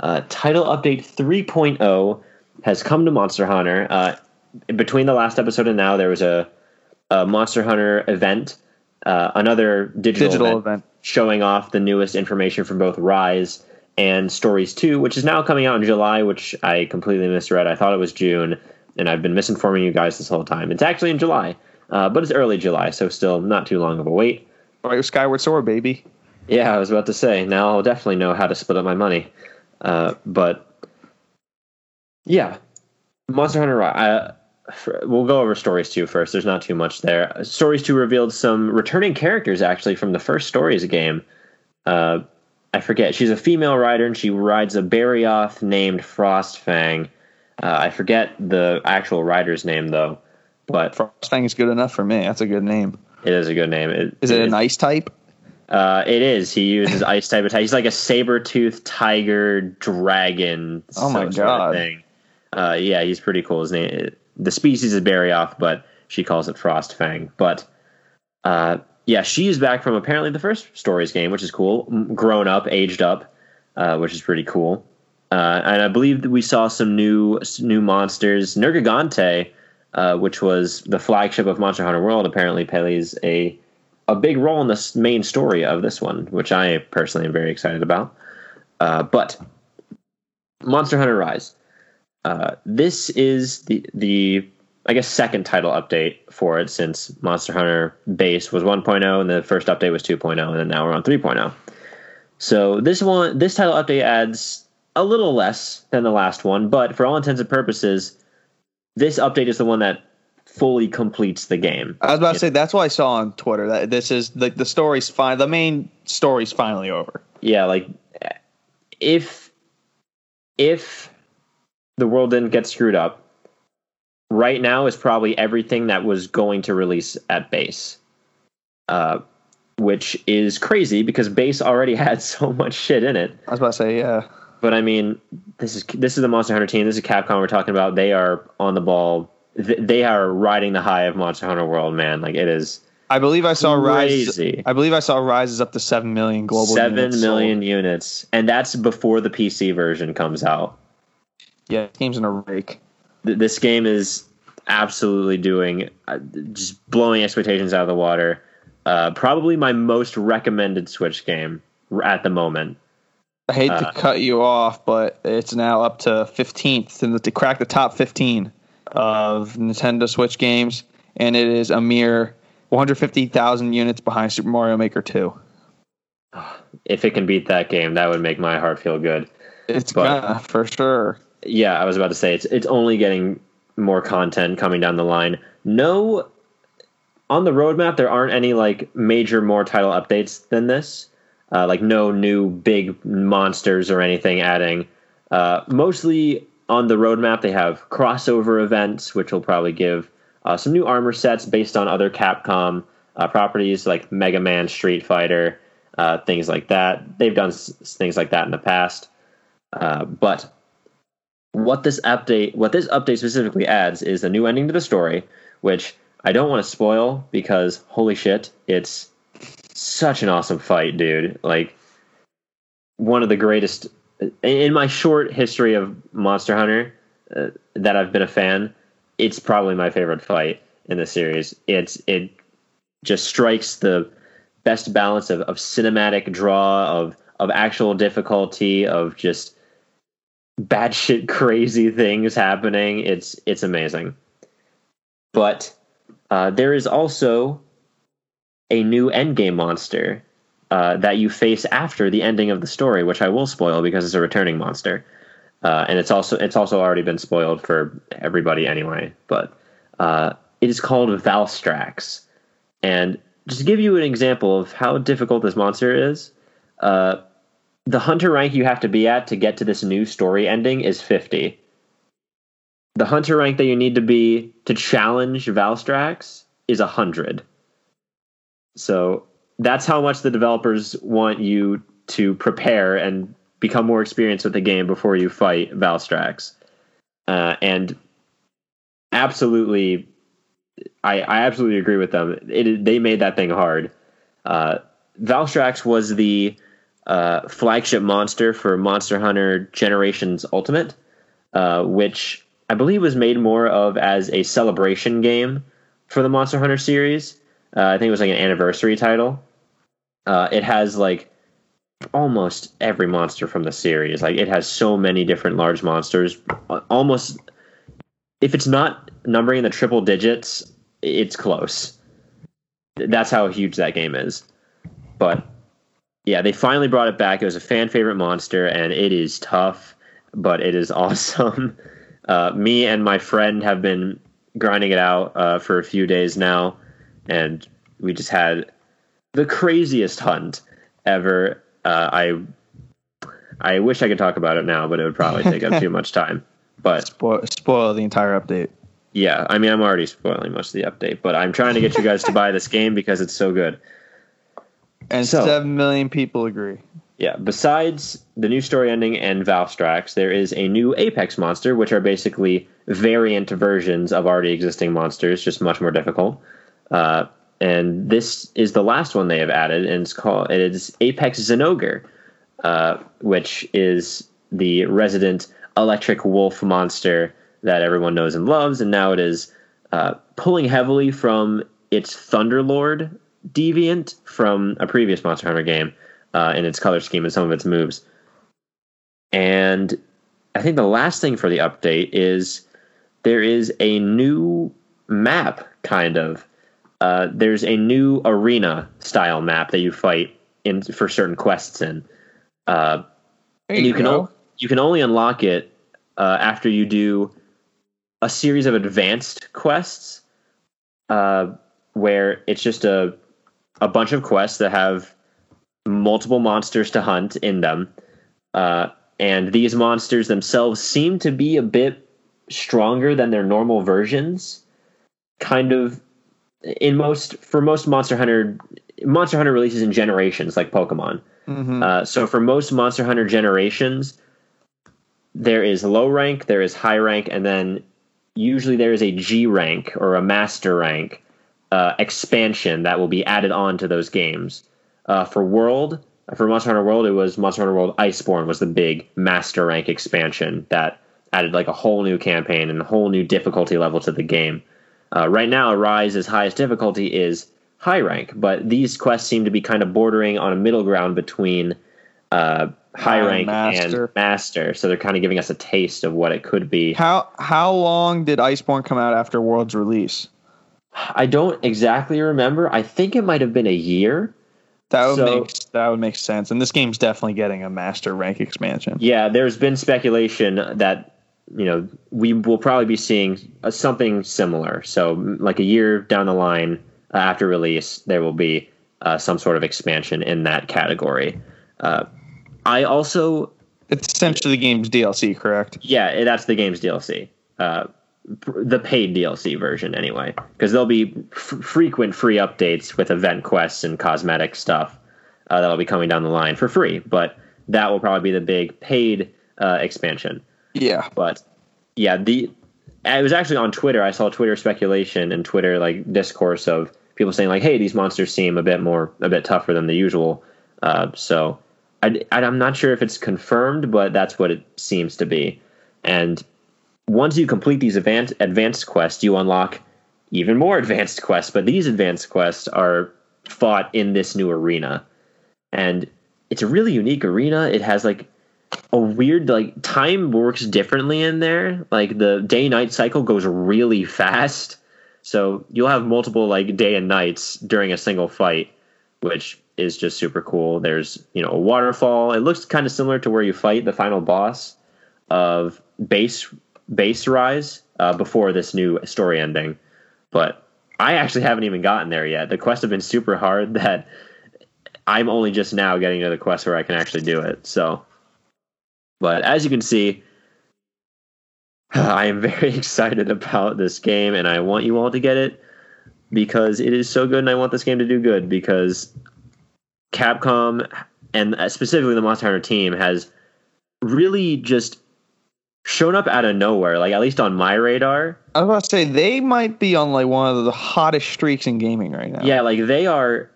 Uh, title update 3.0 has come to Monster Hunter. Uh, between the last episode and now, there was a, a Monster Hunter event, uh, another digital, Digital event, event. showing off the newest information from both Rise and Stories 2, which is now coming out in July, which I completely misread. I thought it was June, and I've been misinforming you guys this whole time. It's actually in July, uh, but it's early July, so still not too long of a wait. Right with Skyward Sword, baby. Yeah, I was about to say. Now I'll definitely know how to split up my money. Uh, but yeah, Monster Hunter. For, we'll go over Stories two first. There's not too much there. Stories two revealed some returning characters actually from the first Stories game. Uh, I forget. She's a female rider and she rides a Barioth named Frostfang. Uh, I forget the actual rider's name though, but Frostfang is good enough for me. That's a good name. it is a good name. It, Is it an ice type? Uh, it is. He uses ice type attack. He's like a saber tooth tiger dragon. Oh my God. thing. Uh, yeah, he's pretty cool. His name, the species is Barioth, but she calls it Frostfang. But uh, yeah, she's back from apparently the first stories game, which is cool. Grown up, aged up, uh, which is pretty cool. Uh, and I believe that we saw some new new monsters. Nergigante, uh, which was the flagship of Monster Hunter World, apparently plays a a big role in the main story of this one, which I personally am very excited about. Uh, but Monster Hunter Rise. Uh, this is the the I guess second title update for it since Monster Hunter Base was 1.0 and the first update was 2.0 and then now we're on 3.0. So this one this title update adds a little less than the last one, but for all intents and purposes, this update is the one that fully completes the game. I was about to say that's what I saw on Twitter. That this is the the story's fine. The main story's finally over. yeah like if if the world didn't get screwed up right now is probably everything that was going to release at base uh which is crazy because base already had so much shit in it I was about to say yeah. but i mean this is this is the monster hunter team this is capcom we're talking about they are on the ball Th- they are riding the high of monster hunter world man like it is I believe I saw Crazy. Rise. I believe I saw Rise is up to seven million global. seven units million sold. units and that's before the pc version comes out Yeah, game's in a rake. th- this game is absolutely doing uh, just blowing expectations out of the water. Uh, probably my most recommended Switch game r- at the moment. I hate Uh, to cut you off, but it's now up to fifteenth and to crack the top fifteen of Nintendo Switch games, and it is a mere one hundred fifty thousand units behind Super Mario Maker Two. If it can beat that game, that would make my heart feel good. It's But- gonna for sure. Yeah, I was about to say it's it's only getting more content coming down the line. No, on the roadmap there aren't any like major more title updates than this. Uh, like no new big monsters or anything adding. Uh, mostly on the roadmap they have crossover events, which will probably give uh, some new armor sets based on other Capcom uh, properties like Mega Man, Street Fighter, uh, things like that. They've done s- things like that in the past, uh, but what this update what this update specifically adds is a new ending to the story, which I don't want to spoil because holy shit, it's such an awesome fight, dude. Like one of the greatest in my short history of Monster Hunter uh, that I've been a fan. It's probably my favorite fight in the series. It's it just strikes the best balance of, of cinematic draw of of actual difficulty of just bad shit crazy things happening. It's it's amazing. But uh, there is also a new endgame monster uh, that you face after the ending of the story, which I will spoil because it's a returning monster, uh, and it's also it's also already been spoiled for everybody anyway. But uh, it is called Valstrax, and just to give you an example of how difficult this monster is, uh, the hunter rank you have to be at to get to this new story ending is fifty. The hunter rank that you need to be to challenge Valstrax is hundred. So that's how much the developers want you to prepare and become more experienced with the game before you fight Valstrax. Uh, and absolutely, I, I absolutely agree with them. It, they made that thing hard. Uh, Valstrax was the uh, flagship monster for Monster Hunter Generations Ultimate, uh, which I believe was made more of as a celebration game for the Monster Hunter series. Uh, I think it was like an anniversary title. Uh, it has like almost every monster from the series. Like it has so many different large monsters. Almost, if it's not numbering in the triple digits, it's close. That's how huge that game is. But yeah, they finally brought it back. It was a fan favorite monster, and it is tough, but it is awesome. Uh, me and my friend have been grinding it out uh, for a few days now, and we just had the craziest hunt ever. Uh, I I wish I could talk about it now, but it would probably take up too much time. But Spoil, spoil the entire update. yeah, I mean, I'm already spoiling most of the update, but I'm trying to get you guys to buy this game because it's so good. And So- seven million people agree. Yeah, besides the new story ending and Valstrax, there is a new Apex monster, which are basically variant versions of already existing monsters, just much more difficult. Uh, and this is the last one they have added, and it's called it is Apex Zinogre, uh, which is the resident electric wolf monster that everyone knows and loves, and now it is uh, pulling heavily from its Thunderlord deviant from a previous Monster Hunter game uh, in its color scheme and some of its moves. And I think the last thing for the update is there is a new map, kind of. Uh, there's a new arena style map that you fight in for certain quests in. Uh, and you, can o- you can only unlock it uh, after you do a series of advanced quests, uh, where it's just a a bunch of quests that have multiple monsters to hunt in them, uh, and these monsters themselves seem to be a bit stronger than their normal versions. Kind of in most for most Monster Hunter Monster Hunter releases in generations like Pokemon. Mhm. Uh, so for most Monster Hunter generations, there is low rank, there is high rank, and then usually there is a G rank or a master rank uh, expansion that will be added on to those games. Uh, for World, for Monster Hunter World, it was Monster Hunter World Iceborne was the big master rank expansion that added like a whole new campaign and a whole new difficulty level to the game. Uh, right now, Arise's highest difficulty is high rank, but these quests seem to be kind of bordering on a middle ground between uh, high High rank master. and master. So they're kind of giving us a taste of what it could be. How how long did Iceborne come out after World's release? I don't exactly remember. I think it might have been a year. That would So- make that would make sense. And this game's definitely getting a master rank expansion. Yeah, there's been speculation that you know we will probably be seeing uh, something similar. So, like a year down the line uh, after release, there will be uh, some sort of expansion in that category. Uh, I also, It's essentially the game's DLC, correct? yeah, that's the game's DLC, uh, the paid DLC version anyway, because there'll be f- frequent free updates with event quests and cosmetic stuff uh, that'll be coming down the line for free. But that will probably be the big paid uh, expansion. Yeah. But yeah, the it was actually on Twitter. I saw Twitter speculation and Twitter like discourse of people saying like, "Hey, these monsters seem a bit more a bit tougher than the usual." Uh, so I, I'm not sure if it's confirmed, but that's what it seems to be. And once you complete these advanced advanced quests, you unlock even more advanced quests. But these advanced quests are fought in this new arena, and it's a really unique arena. It has like a weird like time works differently in there. Like the day night cycle goes really fast, so you'll have multiple like day and nights during a single fight, which is just super cool. There's you know a waterfall. It looks kind of similar to where you fight the final boss of base base rise uh, before this new story ending, but I actually haven't even gotten there yet. The quests have been super hard that I'm only just now getting to the quest where I can actually do it. So, but as you can see, I am very excited about this game, and I want you all to get it because it is so good, and I want this game to do good because Capcom and uh, specifically the Monster Hunter team has really just shown up out of nowhere. Like at least on my radar, I was about to say they might be on like one of the hottest streaks in gaming right now. Yeah, like they are.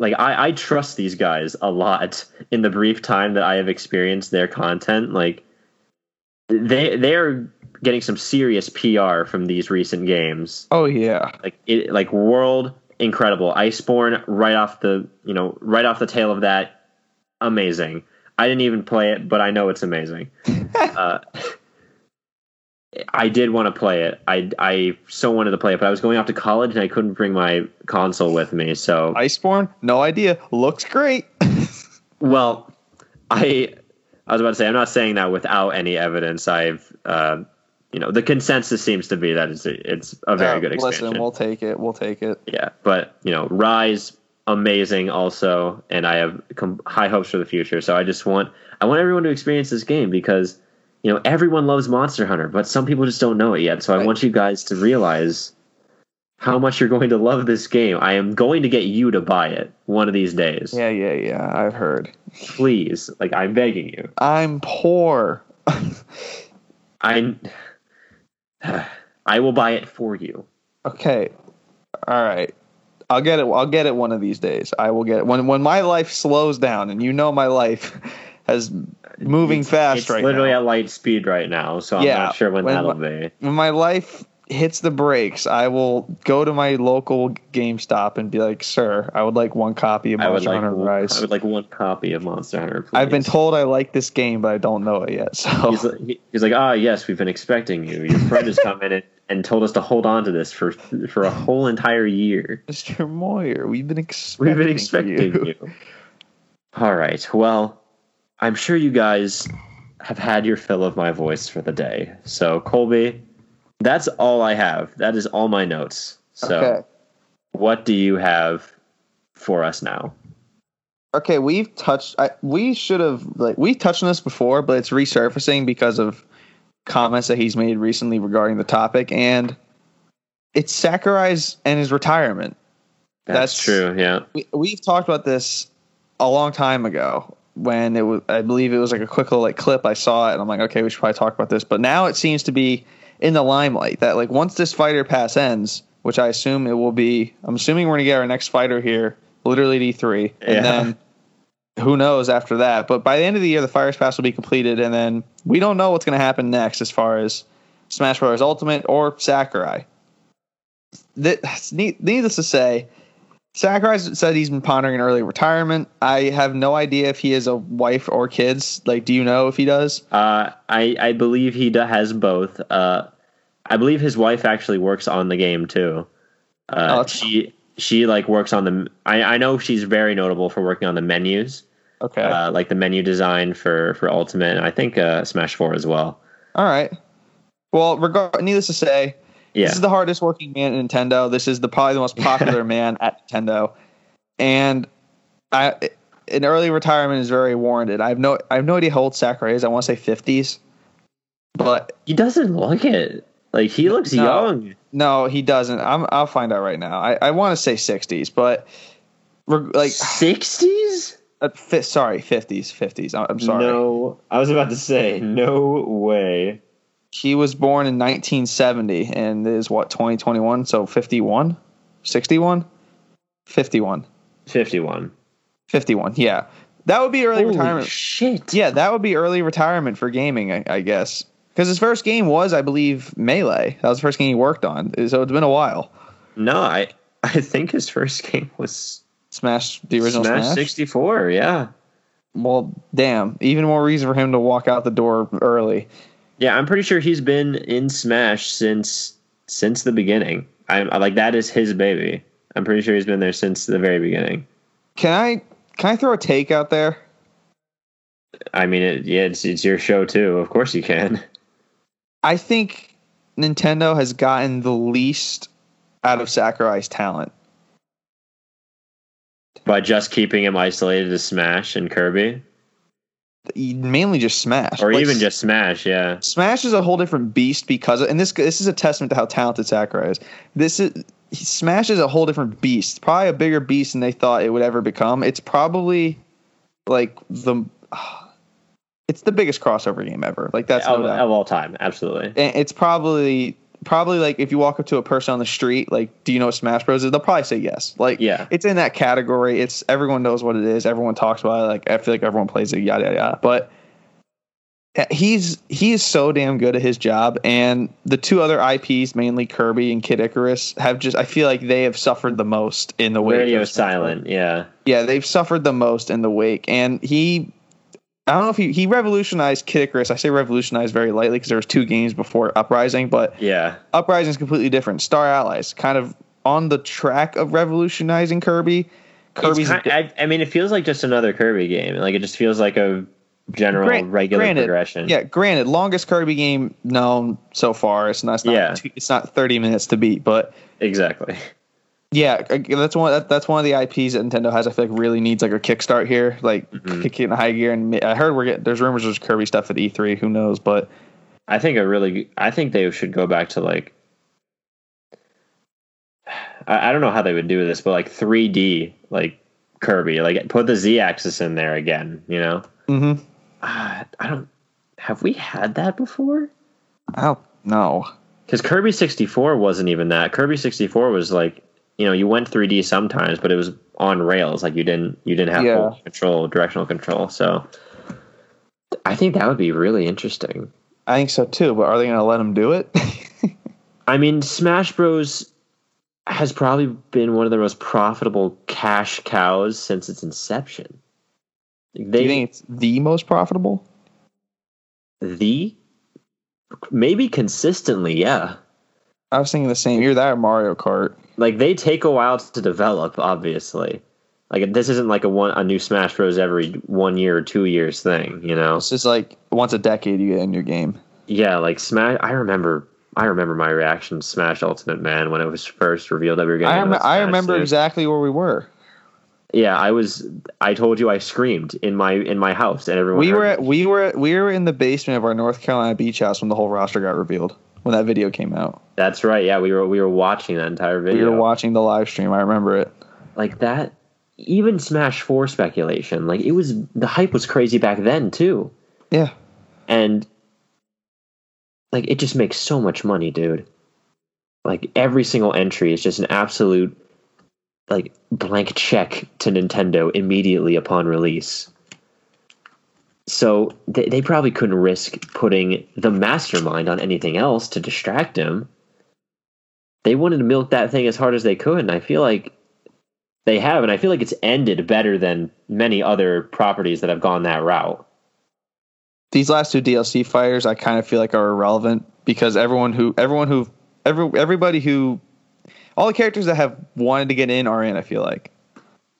Like I, I trust these guys a lot in the brief time that I have experienced their content. Like they they are getting some serious PR from these recent games. Oh yeah. Like it, like World incredible, Iceborne right off the you know right off the tail of that, amazing. I didn't even play it, but I know it's amazing. uh, I did want to play it. I I so wanted to play it, but I was going off to college and I couldn't bring my console with me. So Iceborne, no idea. Looks great. well, I I was about to say I'm not saying that without any evidence. I've uh, you know the consensus seems to be that it's a, it's a very Uh, good expansion. Listen, we'll take it. We'll take it. yeah, but you know Rise amazing also, and I have com- high hopes for the future. So I just want I want everyone to experience this game because you know everyone loves Monster Hunter, but some people just don't know it yet. So I want you guys to realize how much you're going to love this game. I am going to get you to buy it one of these days. Yeah, yeah, yeah. I've heard. Please, like I'm begging you. I'm poor. I I will buy it for you. Okay. All right. I'll get it. I'll get it one of these days. I will get it when when my life slows down, and you know my life has moving It's- fast it's right literally now. at light speed right now, so I'm not sure when, when that'll my- be. when my life hits the brakes, I will go to my local GameStop and be like, "Sir, I would like one copy of Monster like Hunter Rise." I would like one copy of Monster Hunter. Please. I've been told I like this game, but I don't know it yet. So He's like, he's like, ah, yes, we've been expecting you. Your friend has come in and, and told us to hold on to this for for a whole entire year. Mr. Moyer, we've been expecting We've been expecting you. you. All right. Well, I'm sure you guys have had your fill of my voice for the day. So, Colby, that's all I have. That is all my notes. So, Okay. what do you have for us now? Okay, we've touched. I, we should have like we touched on this before, but it's resurfacing because of comments that he's made recently regarding the topic, and it's Sakurai's and his retirement. That's, That's- true. Yeah. We, we've talked about this a long time ago when it was. I believe it was like a quick little like clip. I saw it, and I'm like, okay, we should probably talk about this. But now it seems to be in the limelight that like once this fighter pass ends, which I assume it will be. I'm assuming we're gonna get our next fighter here, literally at E3, and Yeah. then who knows after that. But by the end of the year, the Fighters Pass will be completed, and then we don't know what's going to happen next as far as Smash Bros. Ultimate or Sakurai. That, needless to say, Sakurai said he's been pondering an early retirement. I have no idea if he has a wife or kids. Like, do you know if he does? Uh, I I believe he has both. Uh, I believe his wife actually works on the game too. Oh, Uh, that's- she she like works on the. I I know she's very notable for working on the menus, Okay. uh, like the menu design for for Ultimate, and I think uh, Smash Four as well. All right. Well, regard needless to say, Yeah, This is the hardest working man at Nintendo. This is the probably the most popular man at Nintendo, and I an early retirement is very warranted. I have no I have no idea how old Sakurai is. I want to say fifties, but he doesn't look it. Like he looks No. young. no, he doesn't. I'm I'll find out right now. I, I want to say sixties, but like Sixties? Uh, fi- sorry, fifties, fifties. I'm sorry. No, I was about to say no way. He was born in 1970 and is what 2021, so 51, 61, 51, Fifty-one. 51. Yeah, that would be early Holy retirement. shit! Yeah, that would be early retirement for gaming, I, I guess. Because his first game was, I believe, Melee. That was the first game he worked on. So it's been a while. No, I I think his first game was Smash, the original Smash, Smash. 64. Yeah, Well, damn. Even more reason for him to walk out the door early. Yeah. I'm pretty sure he's been in Smash since since the beginning. I'm I- like that is his baby. I'm pretty sure he's been there since the very beginning. Can I can I throw a take out there? I mean, it, yeah, it's it's your show too. Of course you can. I think Nintendo has gotten the least out of Sakurai's talent. By just keeping him isolated to Smash and Kirby, Mainly just Smash. or Like, even just Smash. Yeah, Smash is a whole different beast because, and this this is a testament to how talented Sakurai is. This is Smash is a whole different beast, probably a bigger beast than they thought it would ever become. It's probably like the, it's the biggest crossover game ever. Like that's no of, of all time, absolutely. And it's probably probably like if you walk up to a person on the street, like, do you know what Smash Bros is? They'll probably say yes. Like, Yeah. it's in that category. It's everyone knows what it is. Everyone talks about it. Like, I feel like everyone plays it. Yada yada. yada. But he's he is so damn good at his job, and the two other IPs, mainly Kirby and Kid Icarus, have just I feel like they have suffered the most in the wake. Radio silent. Yeah, Yeah, they've suffered the most in the wake, and he. I don't know if he, he revolutionized Kid Icarus. I say revolutionized very lightly because there was two games before Uprising, but yeah. Uprising is completely different. Star Allies kind of on the track of revolutionizing Kirby. Kirby's It's ki- I, I mean, it feels like just another Kirby game. Like it just feels like a general Gran- regular granted, progression. Yeah, granted, longest Kirby game known so far. It's not. It's not, Yeah. it's not thirty minutes to beat, but exactly. yeah, that's one. That, that's one of the IPs that Nintendo has. I feel like really needs like a kickstart here, like Mm-hmm. kick it in high gear. And I heard we're getting there's rumors there's Kirby stuff at E3. Who knows? But I think a really, I think they should go back to like, I, I don't know how they would do this, but like 3D, like Kirby, like put the Z axis in there again. You know, mm-hmm. uh, I don't. Have we had that before? I don't know. Because Kirby 64 wasn't even that. Kirby 64 was like, you know, you went 3D sometimes, but it was on rails. Like you didn't, you didn't have Yeah. control, directional control. So I think that would be really interesting. I think so too. But are they going to let them do it? I mean, Smash Bros. has probably been one of the most profitable cash cows since its inception. do you think it's the most profitable? the maybe consistently, yeah. I was thinking the same. You're that Mario Kart. Like they take a while to develop, obviously. Like this isn't like a one a new Smash Bros. every one year or two years thing, you know. It's just like once a decade you get a new game. Yeah, like Smash. I remember. I remember my reaction to Smash Ultimate Man when it was first revealed that we were getting. I, rem- I remember exactly where we were. Yeah, I was. I told you I screamed in my in my house, and everyone. We were at, we were at, we were in the basement of our North Carolina beach house when the whole roster got revealed. When that video came out, That's right. Yeah, we were we were watching that entire video. we were watching the live stream. I remember it. like that. Even Smash Four speculation, like it was the hype was crazy back then too, Yeah, and like it just makes so much money, dude. Like every single entry is just an absolute like blank check to Nintendo immediately upon release. So they, they probably couldn't risk putting the mastermind on anything else to distract him. They wanted to milk that thing as hard as they could, and I feel like they have, and I feel like it's ended better than many other properties that have gone that route. these last two DLC fighters, I kind of feel like are irrelevant because everyone who everyone who every everybody who all the characters that have wanted to get in are in. I feel like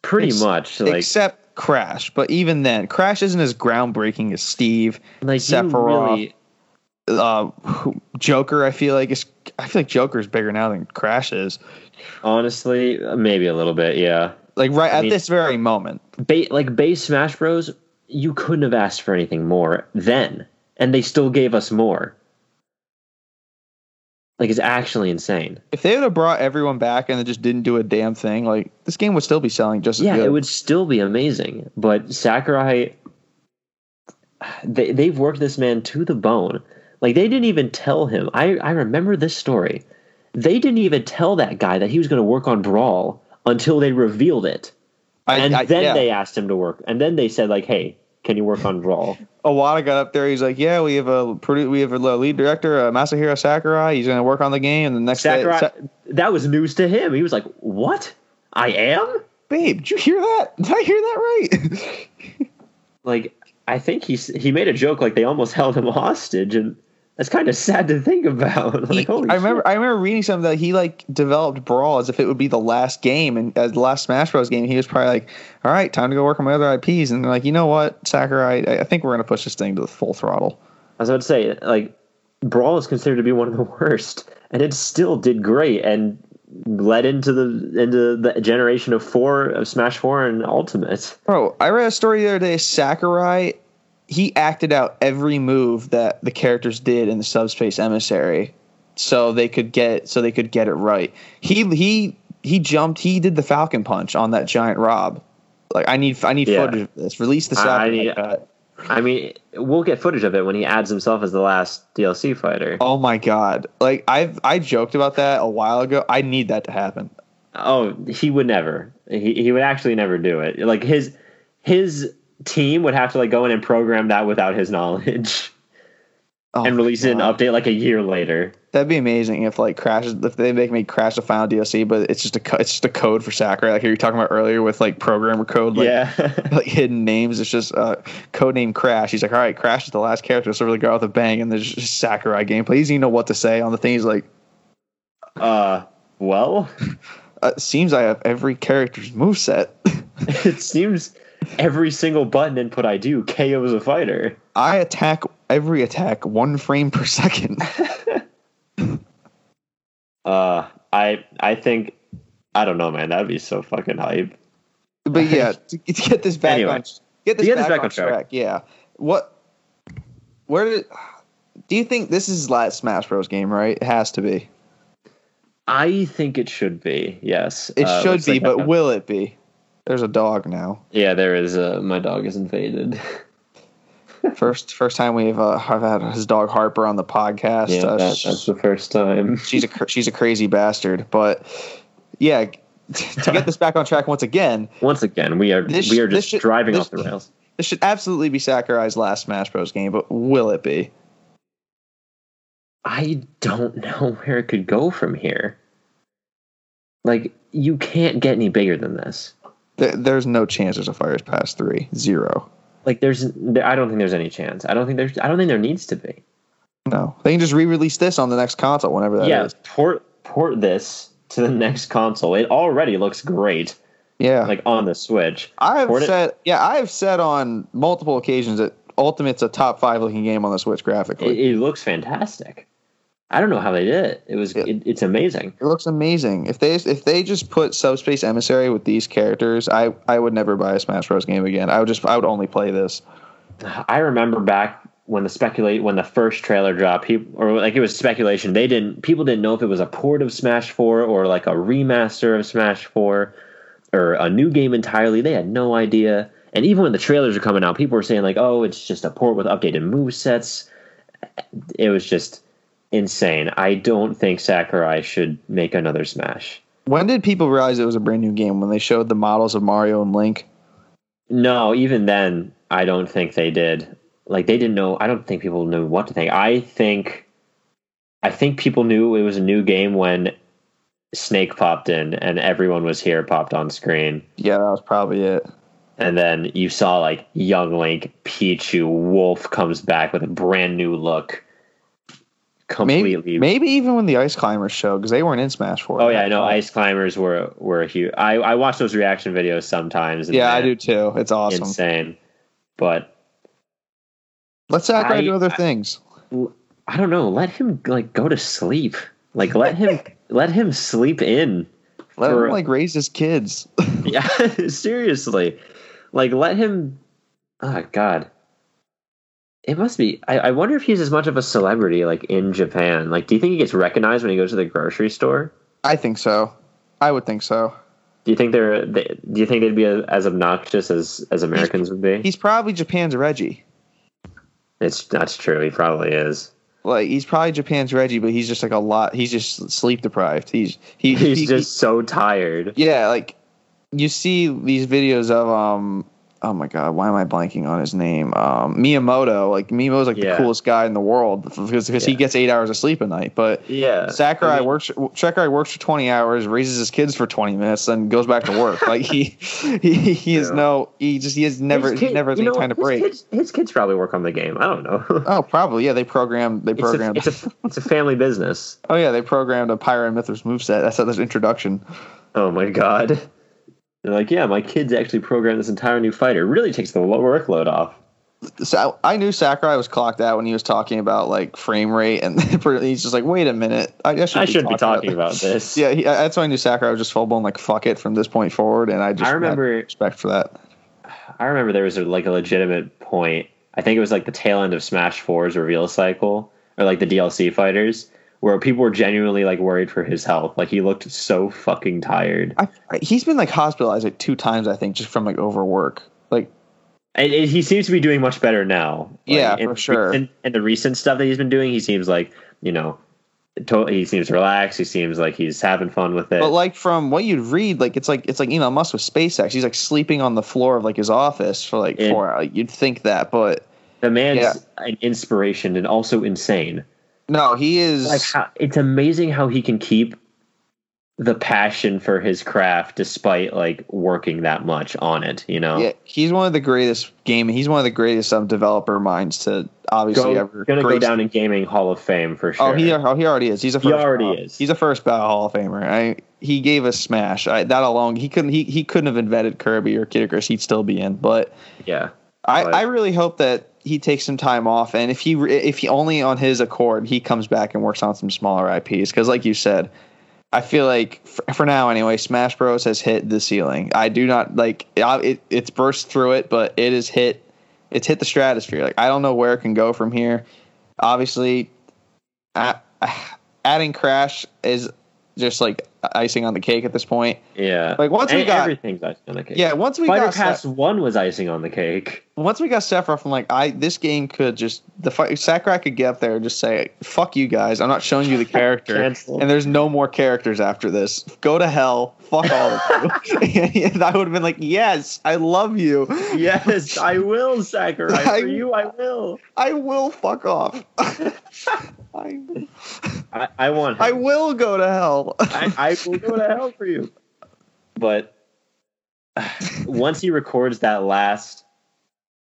Pretty Ex- much, like except Crash, but even then, Crash isn't as groundbreaking as Steve. like you Sephiroth. Uh, really, Uh, Joker, I feel like is I feel like Joker's bigger now than Crash is. honestly, maybe a little bit, yeah. Like right at mean- this very moment. Ba- like base Smash Bros, you couldn't have asked for anything more then, and they still gave us more. like it's actually insane. If they would have brought everyone back and then just didn't do a damn thing, like this game would still be selling just as Yeah, it would still be amazing. But Sakurai, they they've worked this man to the bone. Like they didn't even tell him. I I remember this story. They didn't even tell that guy that he was going to work on Brawl until they revealed it, I, and I- then yeah. they asked him to work. And then they said like, "Hey, can you work on Brawl?" Iwata got up there. He's like, "Yeah, we have a we have a lead director, uh, Masahiro Sakurai. He's going to work on the game." And the next Sakurai, day, Sa- that was news to him. He was like, "What? I am?" babe, did you hear that? Did I hear that right? Like, I think he he made a joke like they almost held him hostage, and that's kind of sad to think about. like, He- holy I remember shit. I remember reading something that he like developed Brawl as if it would be the last game and as the last Smash Bros game. He was probably like, "All right, time to go work on my other IPs." And they're like, "You know what, Sakurai? I, I think we're going to push this thing to the full throttle." As I would say, like, Brawl is considered to be one of the worst, and it still did great and led into the into the generation of four of Smash Four and Ultimate. Bro, I read a story the other day. Sakurai, he acted out every move that the characters did in the Subspace Emissary, so they could get so they could get it right. He he he jumped. He did the Falcon Punch on that giant Rob. Like I need I need Yeah. footage of this. Release the I- I need- I mean, we'll get footage of it when he adds himself as the last DLC fighter. Oh my god! Like I've I joked about that a while ago. I need that to happen. Oh, he would never. He he would actually never do it. Like his his team would have to like go in and program that without his knowledge Oh and release it an update like a year later. That'd be amazing if like crashes if they make me crash the final DLC, but it's just a it's just a code for Sakurai. Like you were talking about earlier with like programmer code. Like, yeah. like hidden names. It's just uh, code name Crash. He's like, all right, Crash is the last character, so really go out with a bang. And there's just Sakurai gameplay. He doesn't even know what to say on the thing. He's like, uh well, uh, seems I have every character's move set. it seems every single button input I do KOs a fighter. I attack every attack one frame per second. Uh I I think I don't know, man. That'd be so fucking hype. but yeah, to, to get this back Anyway. on get this, get back, this back on track. track. Yeah. What? Where did? Do you think this is last Smash Bros game? Right? It has to be. I think it should be. Yes, It Uh, should be, like but will it be? There's a dog now. yeah, there is. Uh, my dog is invaded. First, first time we've uh, have had his dog Harper on the podcast. yeah, Uh, that, that's the first time. she's a she's a crazy bastard. But yeah, to get this back on track once again, Once again, we are This- we are just should- driving this- off the rails. this should absolutely be Sakurai's last Smash Bros game. But will it be? I don't know where it could go from here. Like you can't get any bigger than this. There, there's no chance there's a Fighters Pass three zero. Like there's, I don't think there's any chance. I don't think there's, I don't think there needs to be. No, they can just re-release this on the next console whenever that is. yeah, port port this to the next console. It already looks great, Yeah, like on the Switch. I have port it- said. Yeah, I have said on multiple occasions that Ultimate's a top five looking game on the Switch It, graphically. it looks fantastic. I don't know how they did it. It was, Yeah. it, it's amazing. It looks amazing. If they if they just put Subspace Emissary with these characters, I I would never buy a Smash Bros game again. I would just I would only play this. I remember back when the speculate when the first trailer dropped, people or like it was speculation. They didn't people didn't know if it was a port of Smash Four or like a remaster of Smash Four or a new game entirely. They had no idea. And even when the trailers were coming out, people were saying like, "Oh, it's just a port with updated move sets." It was just insane. I don't think Sakurai should make another Smash. When did people realize it was a brand new game? When they showed the models of Mario and Link? No, even then, I don't think they did. Like they didn't know. I don't think people knew what to think. I think, I think people knew it was a new game when Snake popped in and everyone was here popped on screen, Yeah, that was probably it. and then you saw like young Link, Pichu, Wolf comes back with a brand new look, completely. Maybe, maybe even when the Ice Climbers show because they weren't in Smash Four. Oh yeah, I know. Ice climbers were were huge. I I watch those reaction videos sometimes. Yeah, I do too. It's awesome. Insane, but let's Sakurai I- do other I- things. I don't know. Let him like go to sleep. Like let him let him sleep in. Let for- him like raise his kids. Yeah, seriously. Like let him. Oh God. It must be. I, I wonder if he's as much of a celebrity like in Japan. Like, do you think he gets recognized when he goes to the grocery store? I think so. I would think so. Do you think they're? They, do you think they'd be as obnoxious as as Americans would be? He's probably Japan's Reggie. It's that's true. He probably is. Like he's probably Japan's Reggie, but he's just like a lot. He's just sleep deprived. He's he, He's he- just so tired. yeah. Like you see these videos of um. Oh my god, why am I blanking on his name? Um, Miyamoto. Like Miyamoto's like Yeah. the coolest guy in the world because because he gets eight hours of sleep a night. But Yeah. Sakurai I mean, works. Sakurai works for twenty hours, raises his kids for twenty minutes, then goes back to work. like he, he, he is Yeah. no. He just he has never his he kid- never has any time to break. His kids, his kids probably work on the game. I don't know. Oh, probably yeah. They programmed. They It's programmed. it's a it's a family business. oh yeah, they programmed a Pyra and Mythra's moveset. That's that's introduction. Oh my god. They're like, yeah, my kids actually programmed this entire new fighter. Really takes the workload off. So I knew Sakurai was clocked out when he was talking about like frame rate, and he's just like, wait a minute, I, I, I shouldn't be talking about this. Yeah, he, that's why I knew Sakurai was just full blown like fuck it from this point forward, and I just I remember respect for that. I remember there was a, like a legitimate point. I think it was like the tail end of Smash 4's reveal cycle, or like the DLC fighters, where people were genuinely like worried for his health. Like he looked so fucking tired. I, he's been like hospitalized like two times, I think, just from like overwork. Like And, and he seems to be doing much better now. Like, Yeah, in for sure. recent- And the recent stuff that he's been doing, he seems like you know, to, he seems relaxed. He seems like he's having fun with it. But like from what you'd read, like it's like it's like Elon Musk with SpaceX. He's like sleeping on the floor of like his office for like four hours. You'd think that, but the man's yeah. an inspiration and also insane. No, he is. like how, it's amazing how he can keep the passion for his craft despite like working that much on it you know yeah, he's one of the greatest game. He's one of the greatest um, developer minds to obviously go, ever. gonna go down in gaming hall of fame for sure Oh, he oh, he already is. He's a He first. already ballot- is. He's a first ballot Hall of Famer. I he gave us Smash. I, that alone, he couldn't he, he couldn't have invented Kirby or Kid Icarus. He'd still be in. But yeah I, But- I really hope that he takes some time off, and if he if he only on his accord, he comes back and works on some smaller IPs. Because like you said, I feel like for, for now anyway, Smash Bros has hit the ceiling. I do not like it, it. It's burst through it, but it has hit. It's hit the stratosphere. Like I don't know where it can go from here. Obviously, a- adding Crash is just like icing on the cake at this point. yeah Like, once we got- everything's icing on the cake Yeah, once we fighter got pass Sa- one was icing on the cake once we got Sephiroth, I'm like, I this game could just the fi- Sakurai could get up there and just say, "Fuck you guys, I'm not showing you the character." And there's no more characters after this. Go to hell. Fuck all of you. and I would have been like, "Yes, I love you. yes i will sakurai I- for you i will I will fuck off. I i, I want him. I will go to hell." I, I will go to hell for you. But once he records that last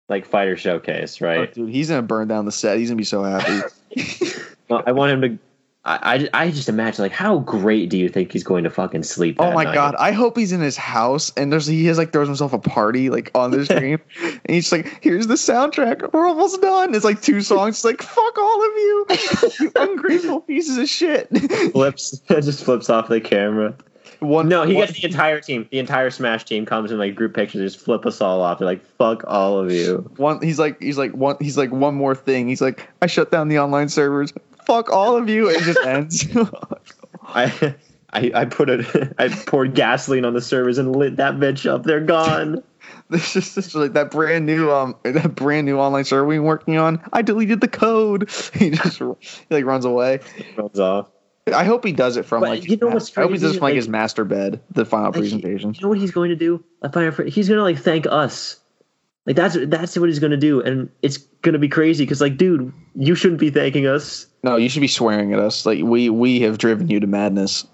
like fighter showcase, Oh, right? dude, he's gonna burn down the set. He's gonna be so happy. Well, I want him to. I, I I just imagine like how great do you think he's going to fucking sleep? Oh my night? god! I hope he's in his house and there's he has like throws himself a party like on the screen, and he's just like, "Here's the soundtrack. We're almost done." It's like two songs. It's like, "Fuck all of you, you ungrateful pieces of shit." Flips just flips off the camera. One No, he one- gets the entire team. The entire Smash team comes in like group pictures, just flip us all off. They're like, "Fuck all of you." one. He's like, he's like one. He's like one more thing. He's like, I shut down the online servers. Fuck all of you. It just ends. I. I, I put it. I poured gasoline on the servers and lit that bitch up. They're gone. this is just like that brand new um that brand new online server we were working on. I deleted the code. He just he like runs away. Runs off. I hope he does it from But like. you know what's I hope he does it from like Like- his master bed, the final Like, presentation. You know what he's going to do? A Final Fr- He's going to like thank us. Like that's that's what he's going to do, and it's going to be crazy because like, dude, you shouldn't be thanking us. No, you should be swearing at us. Like we we have driven you to madness.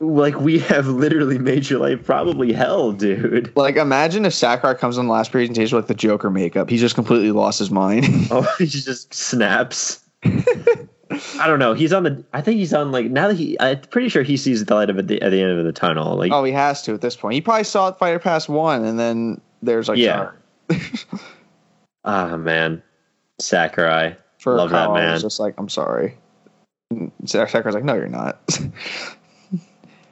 Like we have literally made your life probably hell, dude. Like imagine if Sakurai comes on the last presentation with the Joker makeup. He's just completely lost his mind. Oh, he just snaps. I don't know. He's on the. I think he's on like now that he. I'm pretty sure he sees the light of at the, at the end of the tunnel. Like, oh, he has to at this point. He probably saw it Fighter Pass one, and then there's like Yeah. ah, man, Sakurai. for Love that Kyle, I man. was just like, I'm sorry. Sakurai's like, no, you're not.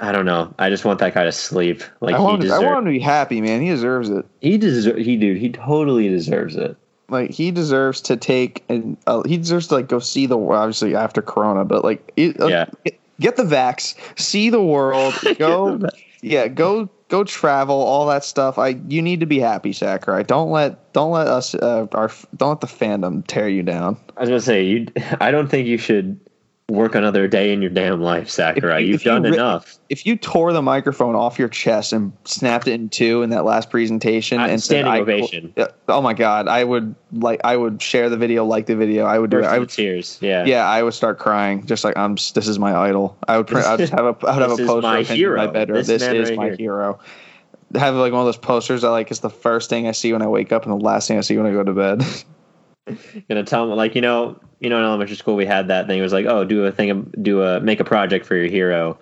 I don't know. I just want that guy to sleep. Like I he want, him, I want him to be happy, man. He deserves it. He deserves. He dude. He totally deserves it. Like he deserves to take and uh, he deserves to like go see the world. Obviously after Corona, but like it, uh, Yeah. get, get the vax, see the world, go yeah, go go travel, all that stuff. I you need to be happy, Sakurai. Don't let don't let us uh, our don't let the fandom tear you down. I was gonna say you. I don't think you should work another day in your damn life, Sakurai. If you- You've if you done re- enough. If you tore the microphone off your chest and snapped it in two in that last presentation Uh, and said, standing I- ovation. Yeah, oh my god, I would like I would share the video, like the video. I would do it. I would tears. Yeah. Yeah, I would start crying, just like I'm. This is my idol. I would print. I'd just have a. I would have a poster my of him in my bedroom. This This, is right my here. hero. Have like one of those posters I like is the first thing I see when I wake up and the last thing I see when I go to bed. Gonna tell them like you know you know in elementary school we had that thing. It was like oh do a thing do a make a project for your hero.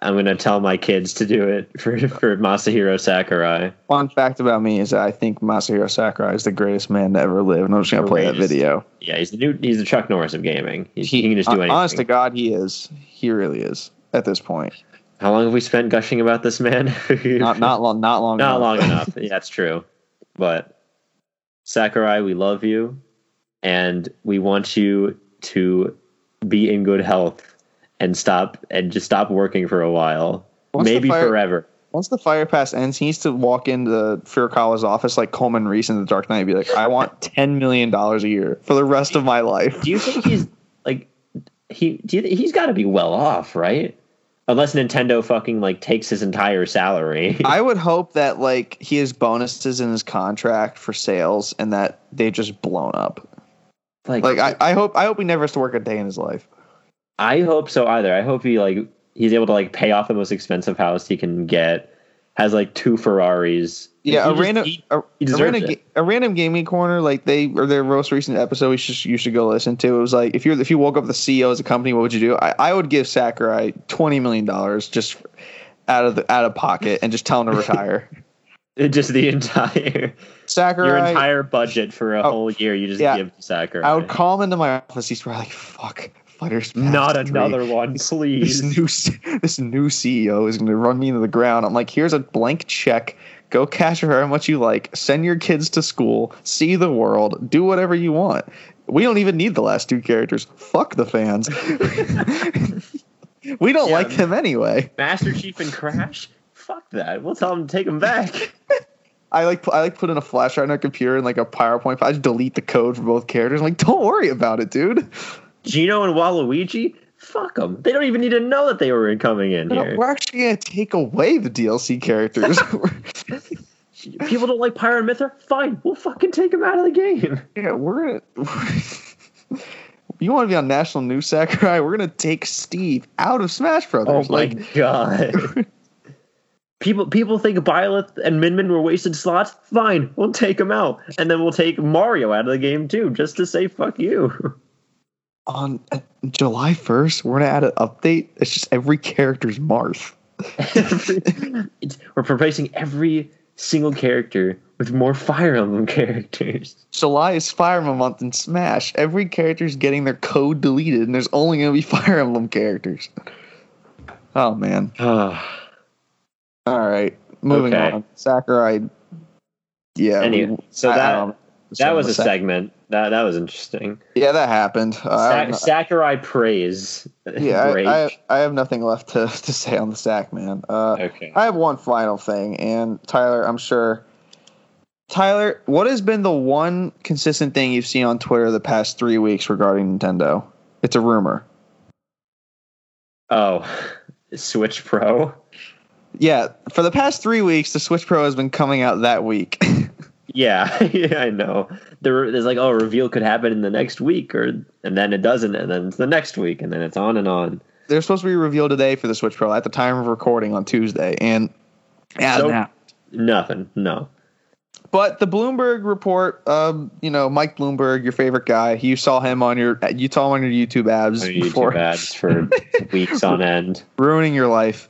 I'm gonna tell my kids to do it for for Masahiro Sakurai. Fun fact about me is that I think Masahiro Sakurai is the greatest man to ever live, and I'm just gonna play that video. Yeah, he's the new he's the Chuck Norris of gaming. He's, he, can just do anything. Honest to God, he is. He really is at this point. How long have we spent gushing about this man? Not not long. Not long. Not enough. long enough. Yeah, that's true. But Sakurai, we love you, and we want you to be in good health and stop and just stop working for a while, Once maybe fire- forever. Once the fire pass ends, he needs to walk into Furukawa's office like Coleman Reese in The Dark Knight and be like, I want $10 million a year for the rest of my life. Do you think he's like he? Do you, he's got to be well off, right? Unless Nintendo fucking like takes his entire salary. I would hope that like he has bonuses in his contract for sales and that they've just blown up. Like, Like I, I hope I hope he never has to work a day in his life. I hope so either. I hope he like he's able to like pay off the most expensive house he can get. Has like two Ferraris. Yeah, He a random he- a, he a random, ga- a random gaming corner like they or their most recent episode we should you should go listen to. It was like if you if you woke up the CEO of a company, what would you do? I, I would give Sakurai twenty million dollars just out of the out of pocket and just tell him to retire. just the entire Sakurai, your entire budget for a Oh, whole year. You just yeah. give to Sakurai. I would call him into my office. He's probably like, "Fuck, fighters." Pass Not 3. another one, This please. new this new CEO is going to run me into the ground. I'm like, here's a blank check. Go cash her how much you like. Send your kids to school. See the world. Do whatever you want. We don't even need the last two characters. Fuck the fans. we don't Yeah. like them anyway. Master Chief and Crash. Fuck that. We'll tell them to take them back. I like I like put in a flash drive on a computer and like a PowerPoint. I just delete the code for both characters. I'm like, don't worry about it, dude. Geno and Waluigi. Fuck them. They don't even need to know that they were coming in No, here. we're actually gonna take away the DLC characters. People don't like Pyra and Mythra. Fine, we'll fucking take them out of the game. Yeah, we're gonna. you want to be on national news, Sakurai? We're gonna take Steve out of Smash Brothers. Oh my like, god. People people think Byleth and Min Min were wasted slots. Fine, we'll take them out, and then we'll take Mario out of the game too, just to say fuck you. on uh, July first, we're gonna add an update. It's just every character's Marth. it's, we're replacing every single character with more Fire Emblem characters. July is Fire Emblem month in Smash. Every character's getting their code deleted, and there's only gonna be Fire Emblem characters. Oh man! All right, moving Okay. on. Sakurai. Yeah. Anyway, so I- that that was a segment. That that was interesting. Yeah, that happened. Uh, Sa- Sakurai praise. yeah. I, I, I have nothing left to, to say on the sack, man. Uh, okay. I have one final thing, and Tyler, I'm sure. Tyler, what has been the one consistent thing you've seen on Twitter the past three weeks regarding Nintendo? It's a rumor. Oh, Switch Pro. Yeah, for the past three weeks, the Switch Pro has been coming out that week. Yeah, yeah, I know. There, there's like, oh, a reveal could happen in the next week, or and then it doesn't, and then it's the next week, and then it's on and on. They're supposed to be revealed today for the Switch Pro at the time of recording on Tuesday, and yeah, So-. Nothing. No. But the Bloomberg report, um, you know, Mike Bloomberg, your favorite guy, you saw him on your you saw him on your YouTube ads On before YouTube ads for weeks on end. ruining your life.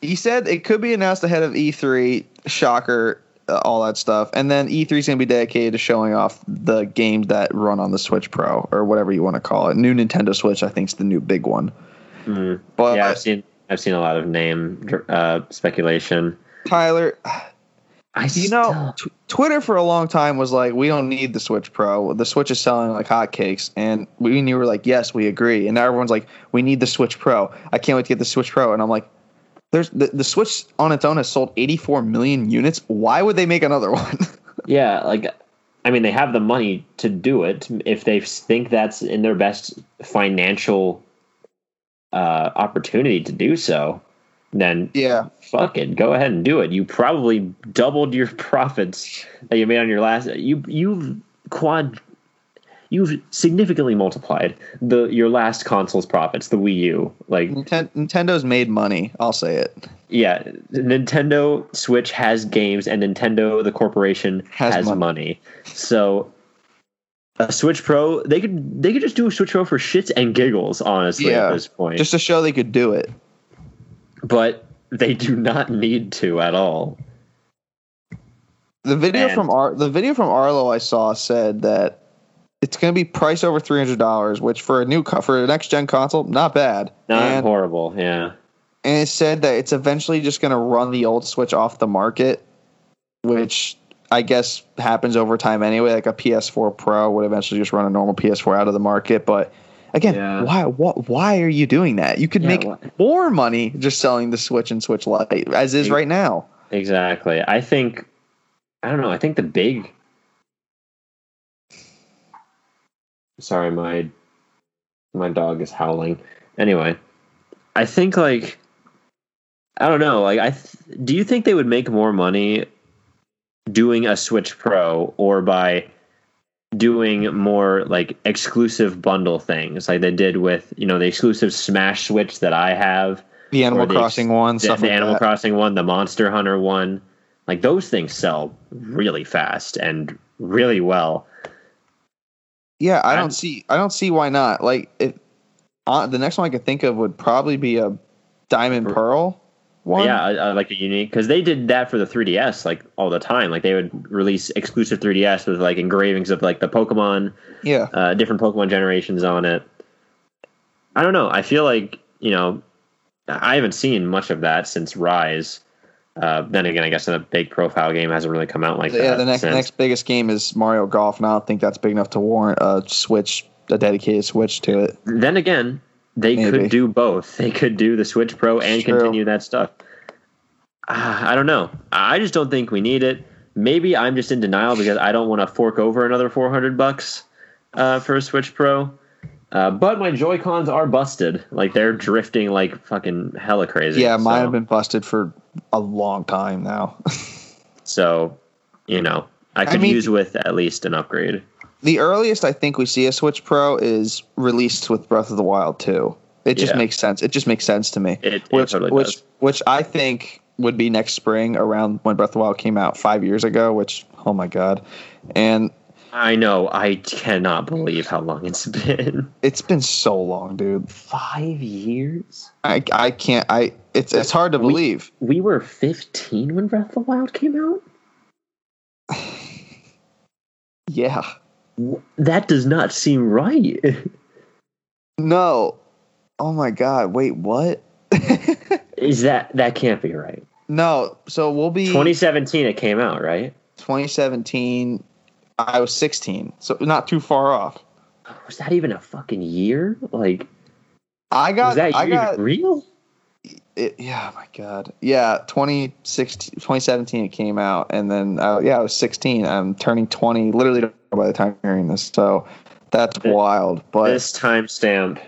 He said it could be announced ahead of E3. Shocker, uh, all that stuff. And then E3 is going to be dedicated to showing off the games that run on the Switch Pro or whatever you want to call it. New Nintendo Switch, I think, is the new big one. Mm. But Yeah, I've seen I've seen a lot of name uh, speculation. Tyler, I you know, tw- Twitter for a long time was like, we don't need the Switch Pro. The Switch is selling like hotcakes, and we and you were like, yes, we agree. And now everyone's like, we need the Switch Pro. I can't wait to get the Switch Pro. And I'm like, there's the, the Switch on its own has sold 84 million units. Why would they make another one? Yeah, like I mean, they have the money to do it if they think that's in their best financial uh, opportunity to do so. Then yeah, fuck it, go ahead and do it. You probably doubled your profits that you made on your last. You you've quad. You've significantly multiplied the your last console's profits, the Wii U. Like Ninten- Nintendo's made money. I'll say it. yeah, Nintendo Switch has games, and Nintendo the corporation Has has, money. money. So a Switch Pro, they could they could just do a Switch Pro for shits and giggles, honestly, Yeah, at this point. Just to show they could do it. but they do not need to at all. The video And- from Ar- the video from Arlo I saw said that it's going to be priced over three hundred dollars, which for a new co- for a next gen console, not bad. Not and, horrible, yeah. and it said that it's eventually just going to run the old Switch off the market, which I guess happens over time anyway. Like a PS4 Pro would eventually just run a normal PS4 out of the market, but. Again, Yeah. why, what, why are you doing that? You could Yeah, make why- more money just selling the Switch and Switch Lite, as is right now. Exactly. I think I don't know, I think the big Sorry, my my dog is howling. Anyway, I think like I don't know, like I th- do you think they would make more money doing a Switch Pro or by doing more like exclusive bundle things like they did with, you know, the exclusive Smash Switch that I have The Animal the- Crossing one, the, stuff the like Animal that. Crossing one, the Monster Hunter one, like those things sell really fast and really well. Yeah, I I'm- don't see. I don't see why not. Like, if uh, the next one I could think of would probably be a Diamond Pearl one. Yeah, I, I like a unique because they did that for the 3DS like all the time. Like they would release exclusive 3DS with like engravings of like the Pokemon, yeah. uh, different Pokemon generations on it. I don't know. I feel like you know, I haven't seen much of that since Rise. Uh, then again, I guess a big profile game hasn't really come out like that. yeah. The next since. next biggest game is Mario Golf, and I don't think that's big enough to warrant a Switch, a dedicated Switch to it. then again, they Maybe. could do both. They could do the Switch Pro and True. continue that stuff. Ah, I don't know. I just don't think we need it. Maybe I'm just in denial because I don't want to fork over another 400 bucks uh, for a Switch Pro. Uh, but my Joy Cons are busted. Like they're drifting like fucking hella crazy. Yeah, mine so, have been busted for a long time now. So, you know, I could mean- use with at least an upgrade. the earliest I think we see a Switch Pro is released with Breath of the Wild 2. It just Yeah. makes sense. It just makes sense to me. It, it which totally which does. which I think would be next spring around when Breath of the Wild came out five years ago. Which oh my god, and I know. I cannot believe how long it's been. it's been so long, dude. Five years. I I can't. I it's it's hard to We- believe. we were 15 when Breath of the Wild came out. Yeah. That does not seem right. No. Oh my god. Wait. What? Is that that can't be right? no. So we'll be 2017 it came out, right? 2017. I was 16, so not too far off. Was that even a fucking year? Like, I got. was that I got. real? it, yeah, my God. Yeah, 2016, 2017 it came out, and then uh, yeah, I was 16. I'm turning 20 literally by the time you're hearing this, so that's Th- wild. But This timestamp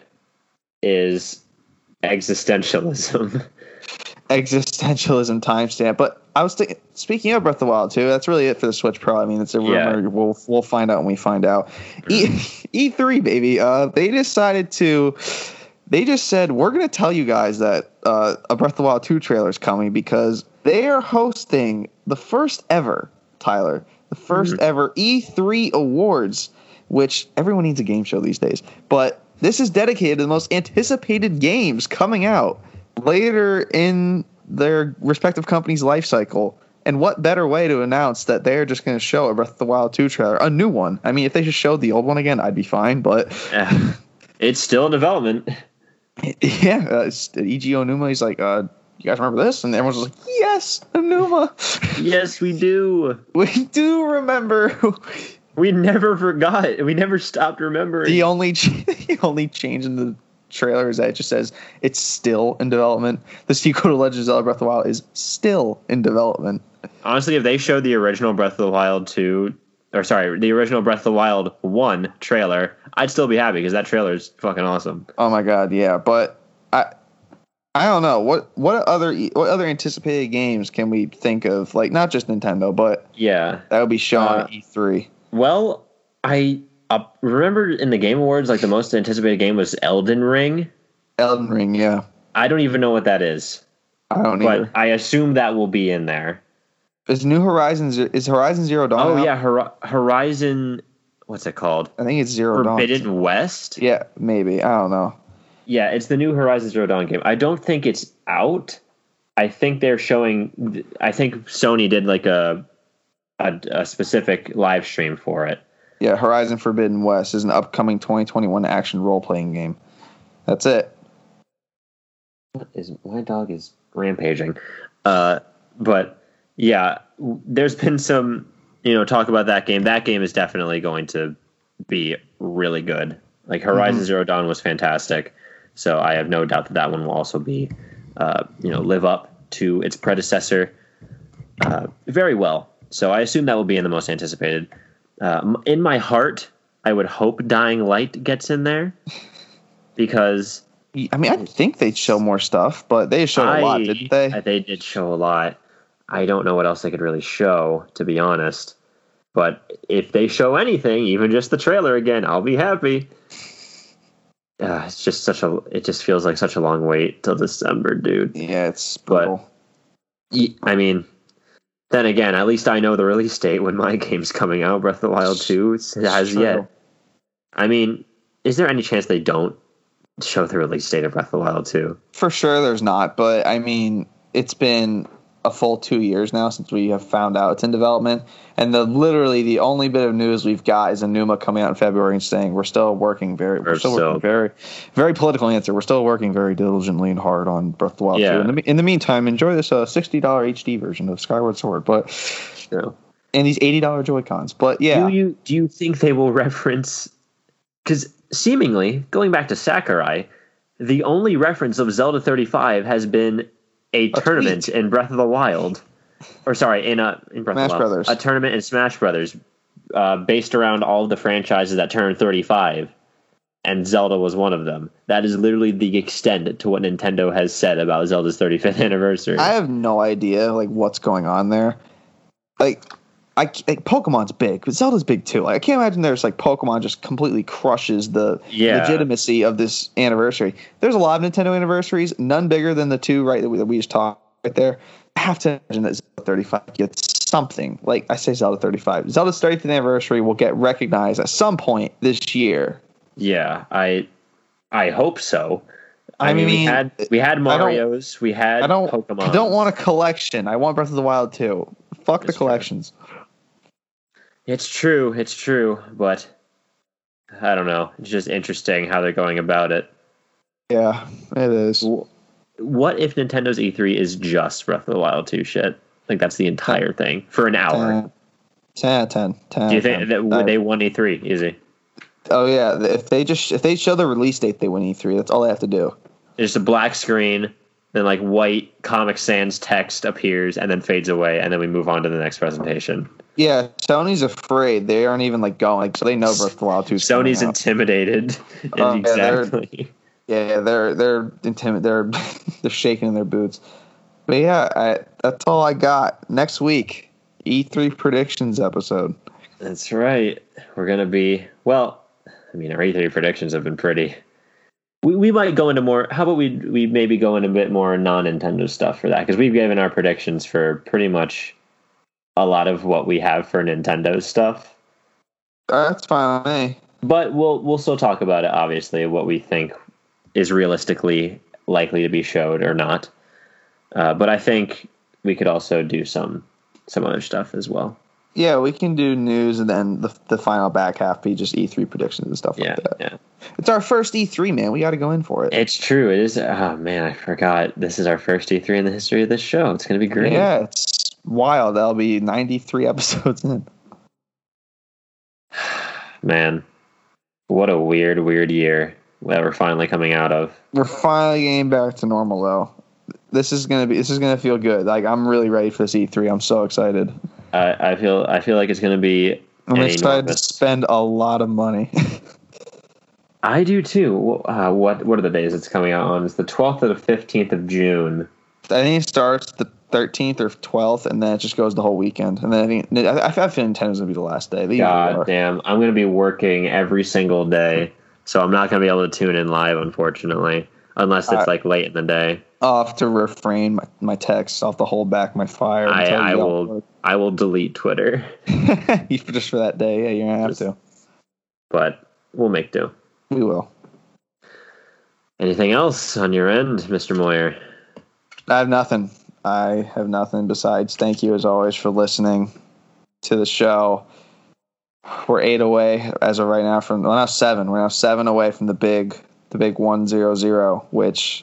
is existentialism. existentialism timestamp. But I was thinking, speaking of Breath of the Wild too, that's really it for the Switch Pro. I mean, it's a Yeah. rumor. We'll we'll find out when we find out. E E3 baby. Uh, they decided to. They just said we're going to tell you guys that uh, a Breath of the Wild 2 trailer is coming because they are hosting the first ever Tyler, the 1st ever E3 awards, which everyone needs a game show these days. But this is dedicated to the most anticipated games coming out later in their respective company's life cycle. And what better way to announce that they're just going to show a Breath of the Wild 2 trailer, a new one? I mean, if they just showed the old one again, I'd be fine. But Eh, it's still in development. yeah, uh, it's- Ig Aonuma, he's like, uh, you guys remember this? And everyone's like, yes, Aonuma. Yes, we do. we do remember. We never forgot. We never stopped remembering. the only ch- the only change in the trailer is that it just says it's still in development. The sequel to Legend of Zelda Breath of the Wild is still in development. Honestly, if they showed the original Breath of the Wild 2, or sorry, the original Breath of the Wild 1 trailer, I'd still be happy because that trailer is fucking awesome. Oh my god, yeah, but I I don't know what what other what other anticipated games can we think of like not just Nintendo, but Yeah. that would be shown Uh, E3. Well, I uh, remember in the Game Awards, like the most anticipated game was Elden Ring. Elden Ring, yeah. I don't even know what that is, I don't even but either. I assume that will be in there. Is New Horizons is Horizon Zero Dawn? Oh out? yeah, Hor- Horizon. What's it called? I think it's Zero Forbidden Dawn. West. Yeah, maybe. I don't know. Yeah, it's the new Horizon Zero Dawn game. I don't think it's out. I think they're showing. I think Sony did like a a, a specific live stream for it. Yeah, Horizon Forbidden West is an upcoming 2021 action role playing game. That's it. What is my dog is rampaging? Uh, but yeah, there's been some you know talk about that game. That game is definitely going to be really good. Like Horizon Zero Dawn was fantastic, so I have no doubt that that one will also be uh, you know live up to its predecessor uh, very well. So I assume that will be in the most anticipated. Um, in my heart, I would hope Dying Light gets in there because I mean, I think they'd show more stuff, but they showed a lot, didn't they? uh, They did show a lot. I don't know what else they could really show, to be honest. But if they show anything, even just the trailer again, I'll be happy. Uh, it's just such a. It just feels like such a long wait till December, dude. yeah, it's But- brutal. Ye- I mean, then again, at least I know the release date when my game's coming out. Breath of the Wild Two has true. yet. I mean, is there any chance they don't show the release date of Breath of the Wild Two? For sure, there's not. But I mean, it's been a full two years now since we have found out it's in development, and the literally the only bit of news we've got is Aonuma coming out in February and saying we're still working very, we're, We're still, still- working very, very political answer. We're still working very diligently and hard on Breath of the Wild Yeah. 2. In the, in the meantime, enjoy this uh, sixty dollar HD version of Skyward Sword, but No. and these eighty dollar Joy Cons. But yeah, Do you do you think they will reference? Because seemingly, going back to Sakurai, the only reference of Zelda 35 has been a, tournament tweet. in Breath of the Wild, or sorry, in a in Breath Smash of the Wild, Brothers. a tournament in Smash Brothers, uh, based around all of the franchises that turned 35, and Zelda was one of them. That is literally the extent to what Nintendo has said about Zelda's 35th anniversary. I have no idea like what's going on there. Like, I like Pokemon's big, but Zelda's big too. Like, I can't imagine there's like Pokemon just completely crushes the Yeah. legitimacy of this anniversary. There's a lot of Nintendo anniversaries, none bigger than the two right that we, that we just talked right there. I have to imagine that Zelda 35 gets something. Like I say, Zelda 35. Zelda's 35th anniversary will get recognized at some point this year. Yeah, I I hope so. I, I mean, we had we had Mario's, we had I don't. Pokemon. I don't want a collection. I want Breath of the Wild too. Fuck the That's collections. It's true, it's true, but I don't know. It's just interesting how they're going about it. Yeah, it is. What if Nintendo's E3 is just Breath of the Wild 2 shit? Like that's the entire thing for an hour. 10, 10, 10. Do you think that Uh, they won E3 easy? Oh yeah, if they just if they show the release date, they win E3. That's all they have to do. It's just a black screen, then like white Comic Sans text appears and then fades away, and then we move on to the next presentation. Yeah, Sony's afraid. They aren't even like going. like, So they know Breath of the Wild 2 's coming Sony's intimidated. Oh, yeah, they're- exactly. Yeah, they're they're intimid. They're they're shaking in their boots. But yeah, I, that's all I got. Next week, E3 predictions episode. That's right. We're gonna be well. I mean, our E3 predictions have been pretty. We we might go into more. How about we we maybe go into a bit more non Nintendo stuff for that because we've given our predictions for pretty much a lot of what we have for Nintendo stuff. That's fine with me. But we'll we'll still talk about it. Obviously, what we think is realistically likely to be showed or not. Uh, but I think we could also do some some other stuff as well. Yeah, we can do news and then the, the final back half be just E3 predictions and stuff Yeah, like that. yeah. It's our first E3, man. We got to go in for it. It's true. It is. Oh man, I forgot. This is our first E3 in the history of this show. It's gonna be great. Yeah, it's wild. That'll be 93 episodes in. Man, what a weird, weird year that we're finally coming out of. We're finally getting back to normal though. This is gonna be. This is gonna feel good. Like I'm really ready for this E3. I'm so excited. I I feel. I feel like it's gonna be. I'm excited to spend a lot of money. I do too. Uh, what What are the days it's coming out on? It's the 12th to the 15th of June. I think it starts the 13th or 12th, and then it just goes the whole weekend. And then I think I, I feel Nintendo's gonna be the last day. They usually God damn. I'm gonna be working every single day, so I'm not gonna be able to tune in live, unfortunately, unless it's like late in the day. I'll have to refrain my, my texts. I'll have to hold back my fire. I, I will. I will delete Twitter, just for that day. Yeah, you're gonna have Just- to. but we'll make do. We will. Anything else on your end, Mr. Moyer? I have nothing. I have nothing besides thank you as always for listening to the show. We're eight away as of right now from well now seven. We're now seven away from the big the big one zero zero, which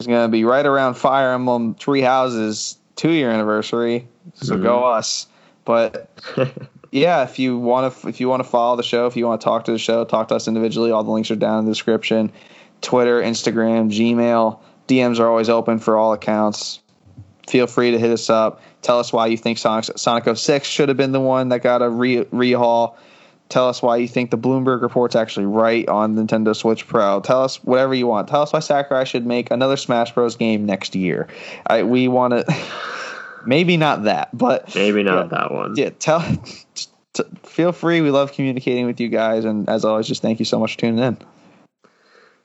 is gonna be right around Fire Emblem Three Houses two year anniversary. So go mm-hmm. us. But yeah, if you want to if you want to follow the show, if you want to talk to the show, talk to us individually. All the links are down in the description. Twitter, Instagram, Gmail, DMs are always open for all accounts. Feel free to hit us up. Tell us why you think Sonic Sonic 06 should have been the one that got a re- rehaul. Tell us why you think the Bloomberg report's actually right on Nintendo Switch Pro. Tell us whatever you want. Tell us why Sakurai should make another Smash Bros. game next year. I, we want to. maybe not that, but Maybe not Yeah. that one. yeah, tell. t- feel free. We love communicating with you guys, and as always, just thank you so much for tuning in.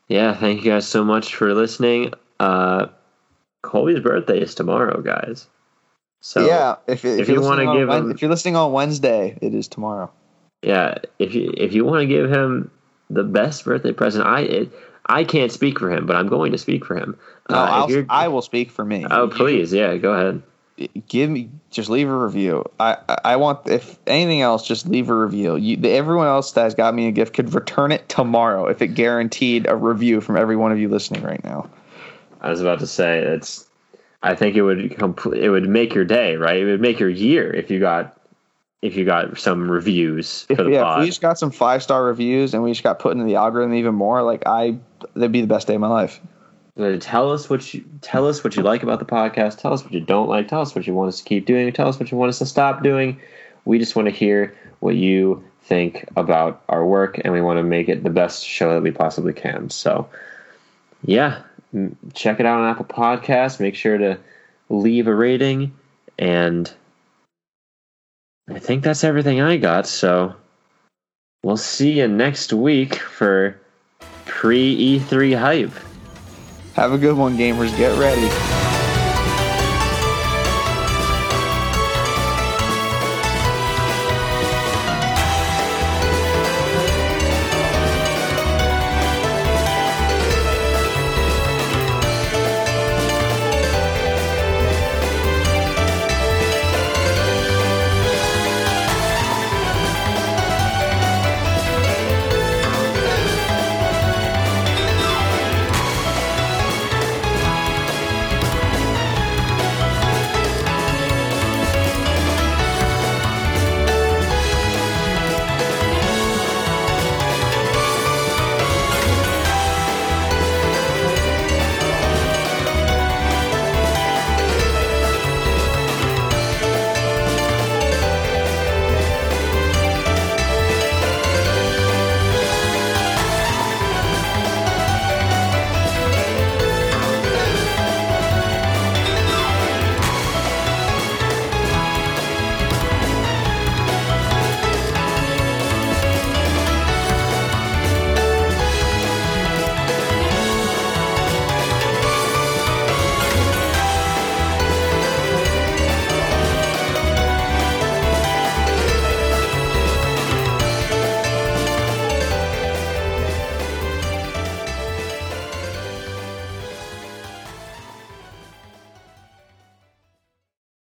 Yeah, thank you guys so much for listening. Uh, Colby's birthday is tomorrow, guys. So yeah, if, if, if wanna listening on give him- if you're listening on Wednesday, it is tomorrow. Yeah, if you if you want to give him the best birthday present, I it, I can't speak for him, but I'm going to speak for him. No, Uh, I'll, I will speak for me. oh please, yeah, go ahead. give me just leave a review. I I- want if anything else, just leave a review. You, everyone else that has got me a gift could return it tomorrow if it guaranteed a review from every one of you listening right now. I was about to say it's. I think it would complete. it would make your day, right? It would make your year if you got if you got some reviews for the yeah, if we just got some five star reviews and we just got put into the algorithm even more, like I, that'd be the best day of my life. Tell us what you tell us what you like about the podcast. Tell us what you don't like. Tell us what you want us to keep doing. Tell us what you want us to stop doing. We just want to hear what you think about our work, and we want to make it the best show that we possibly can. So, yeah, check it out on Apple Podcasts. Make sure to leave a rating, and I think that's everything I got. So, we'll see you next week for pre E3 hype. Have a good one, gamers. Get ready.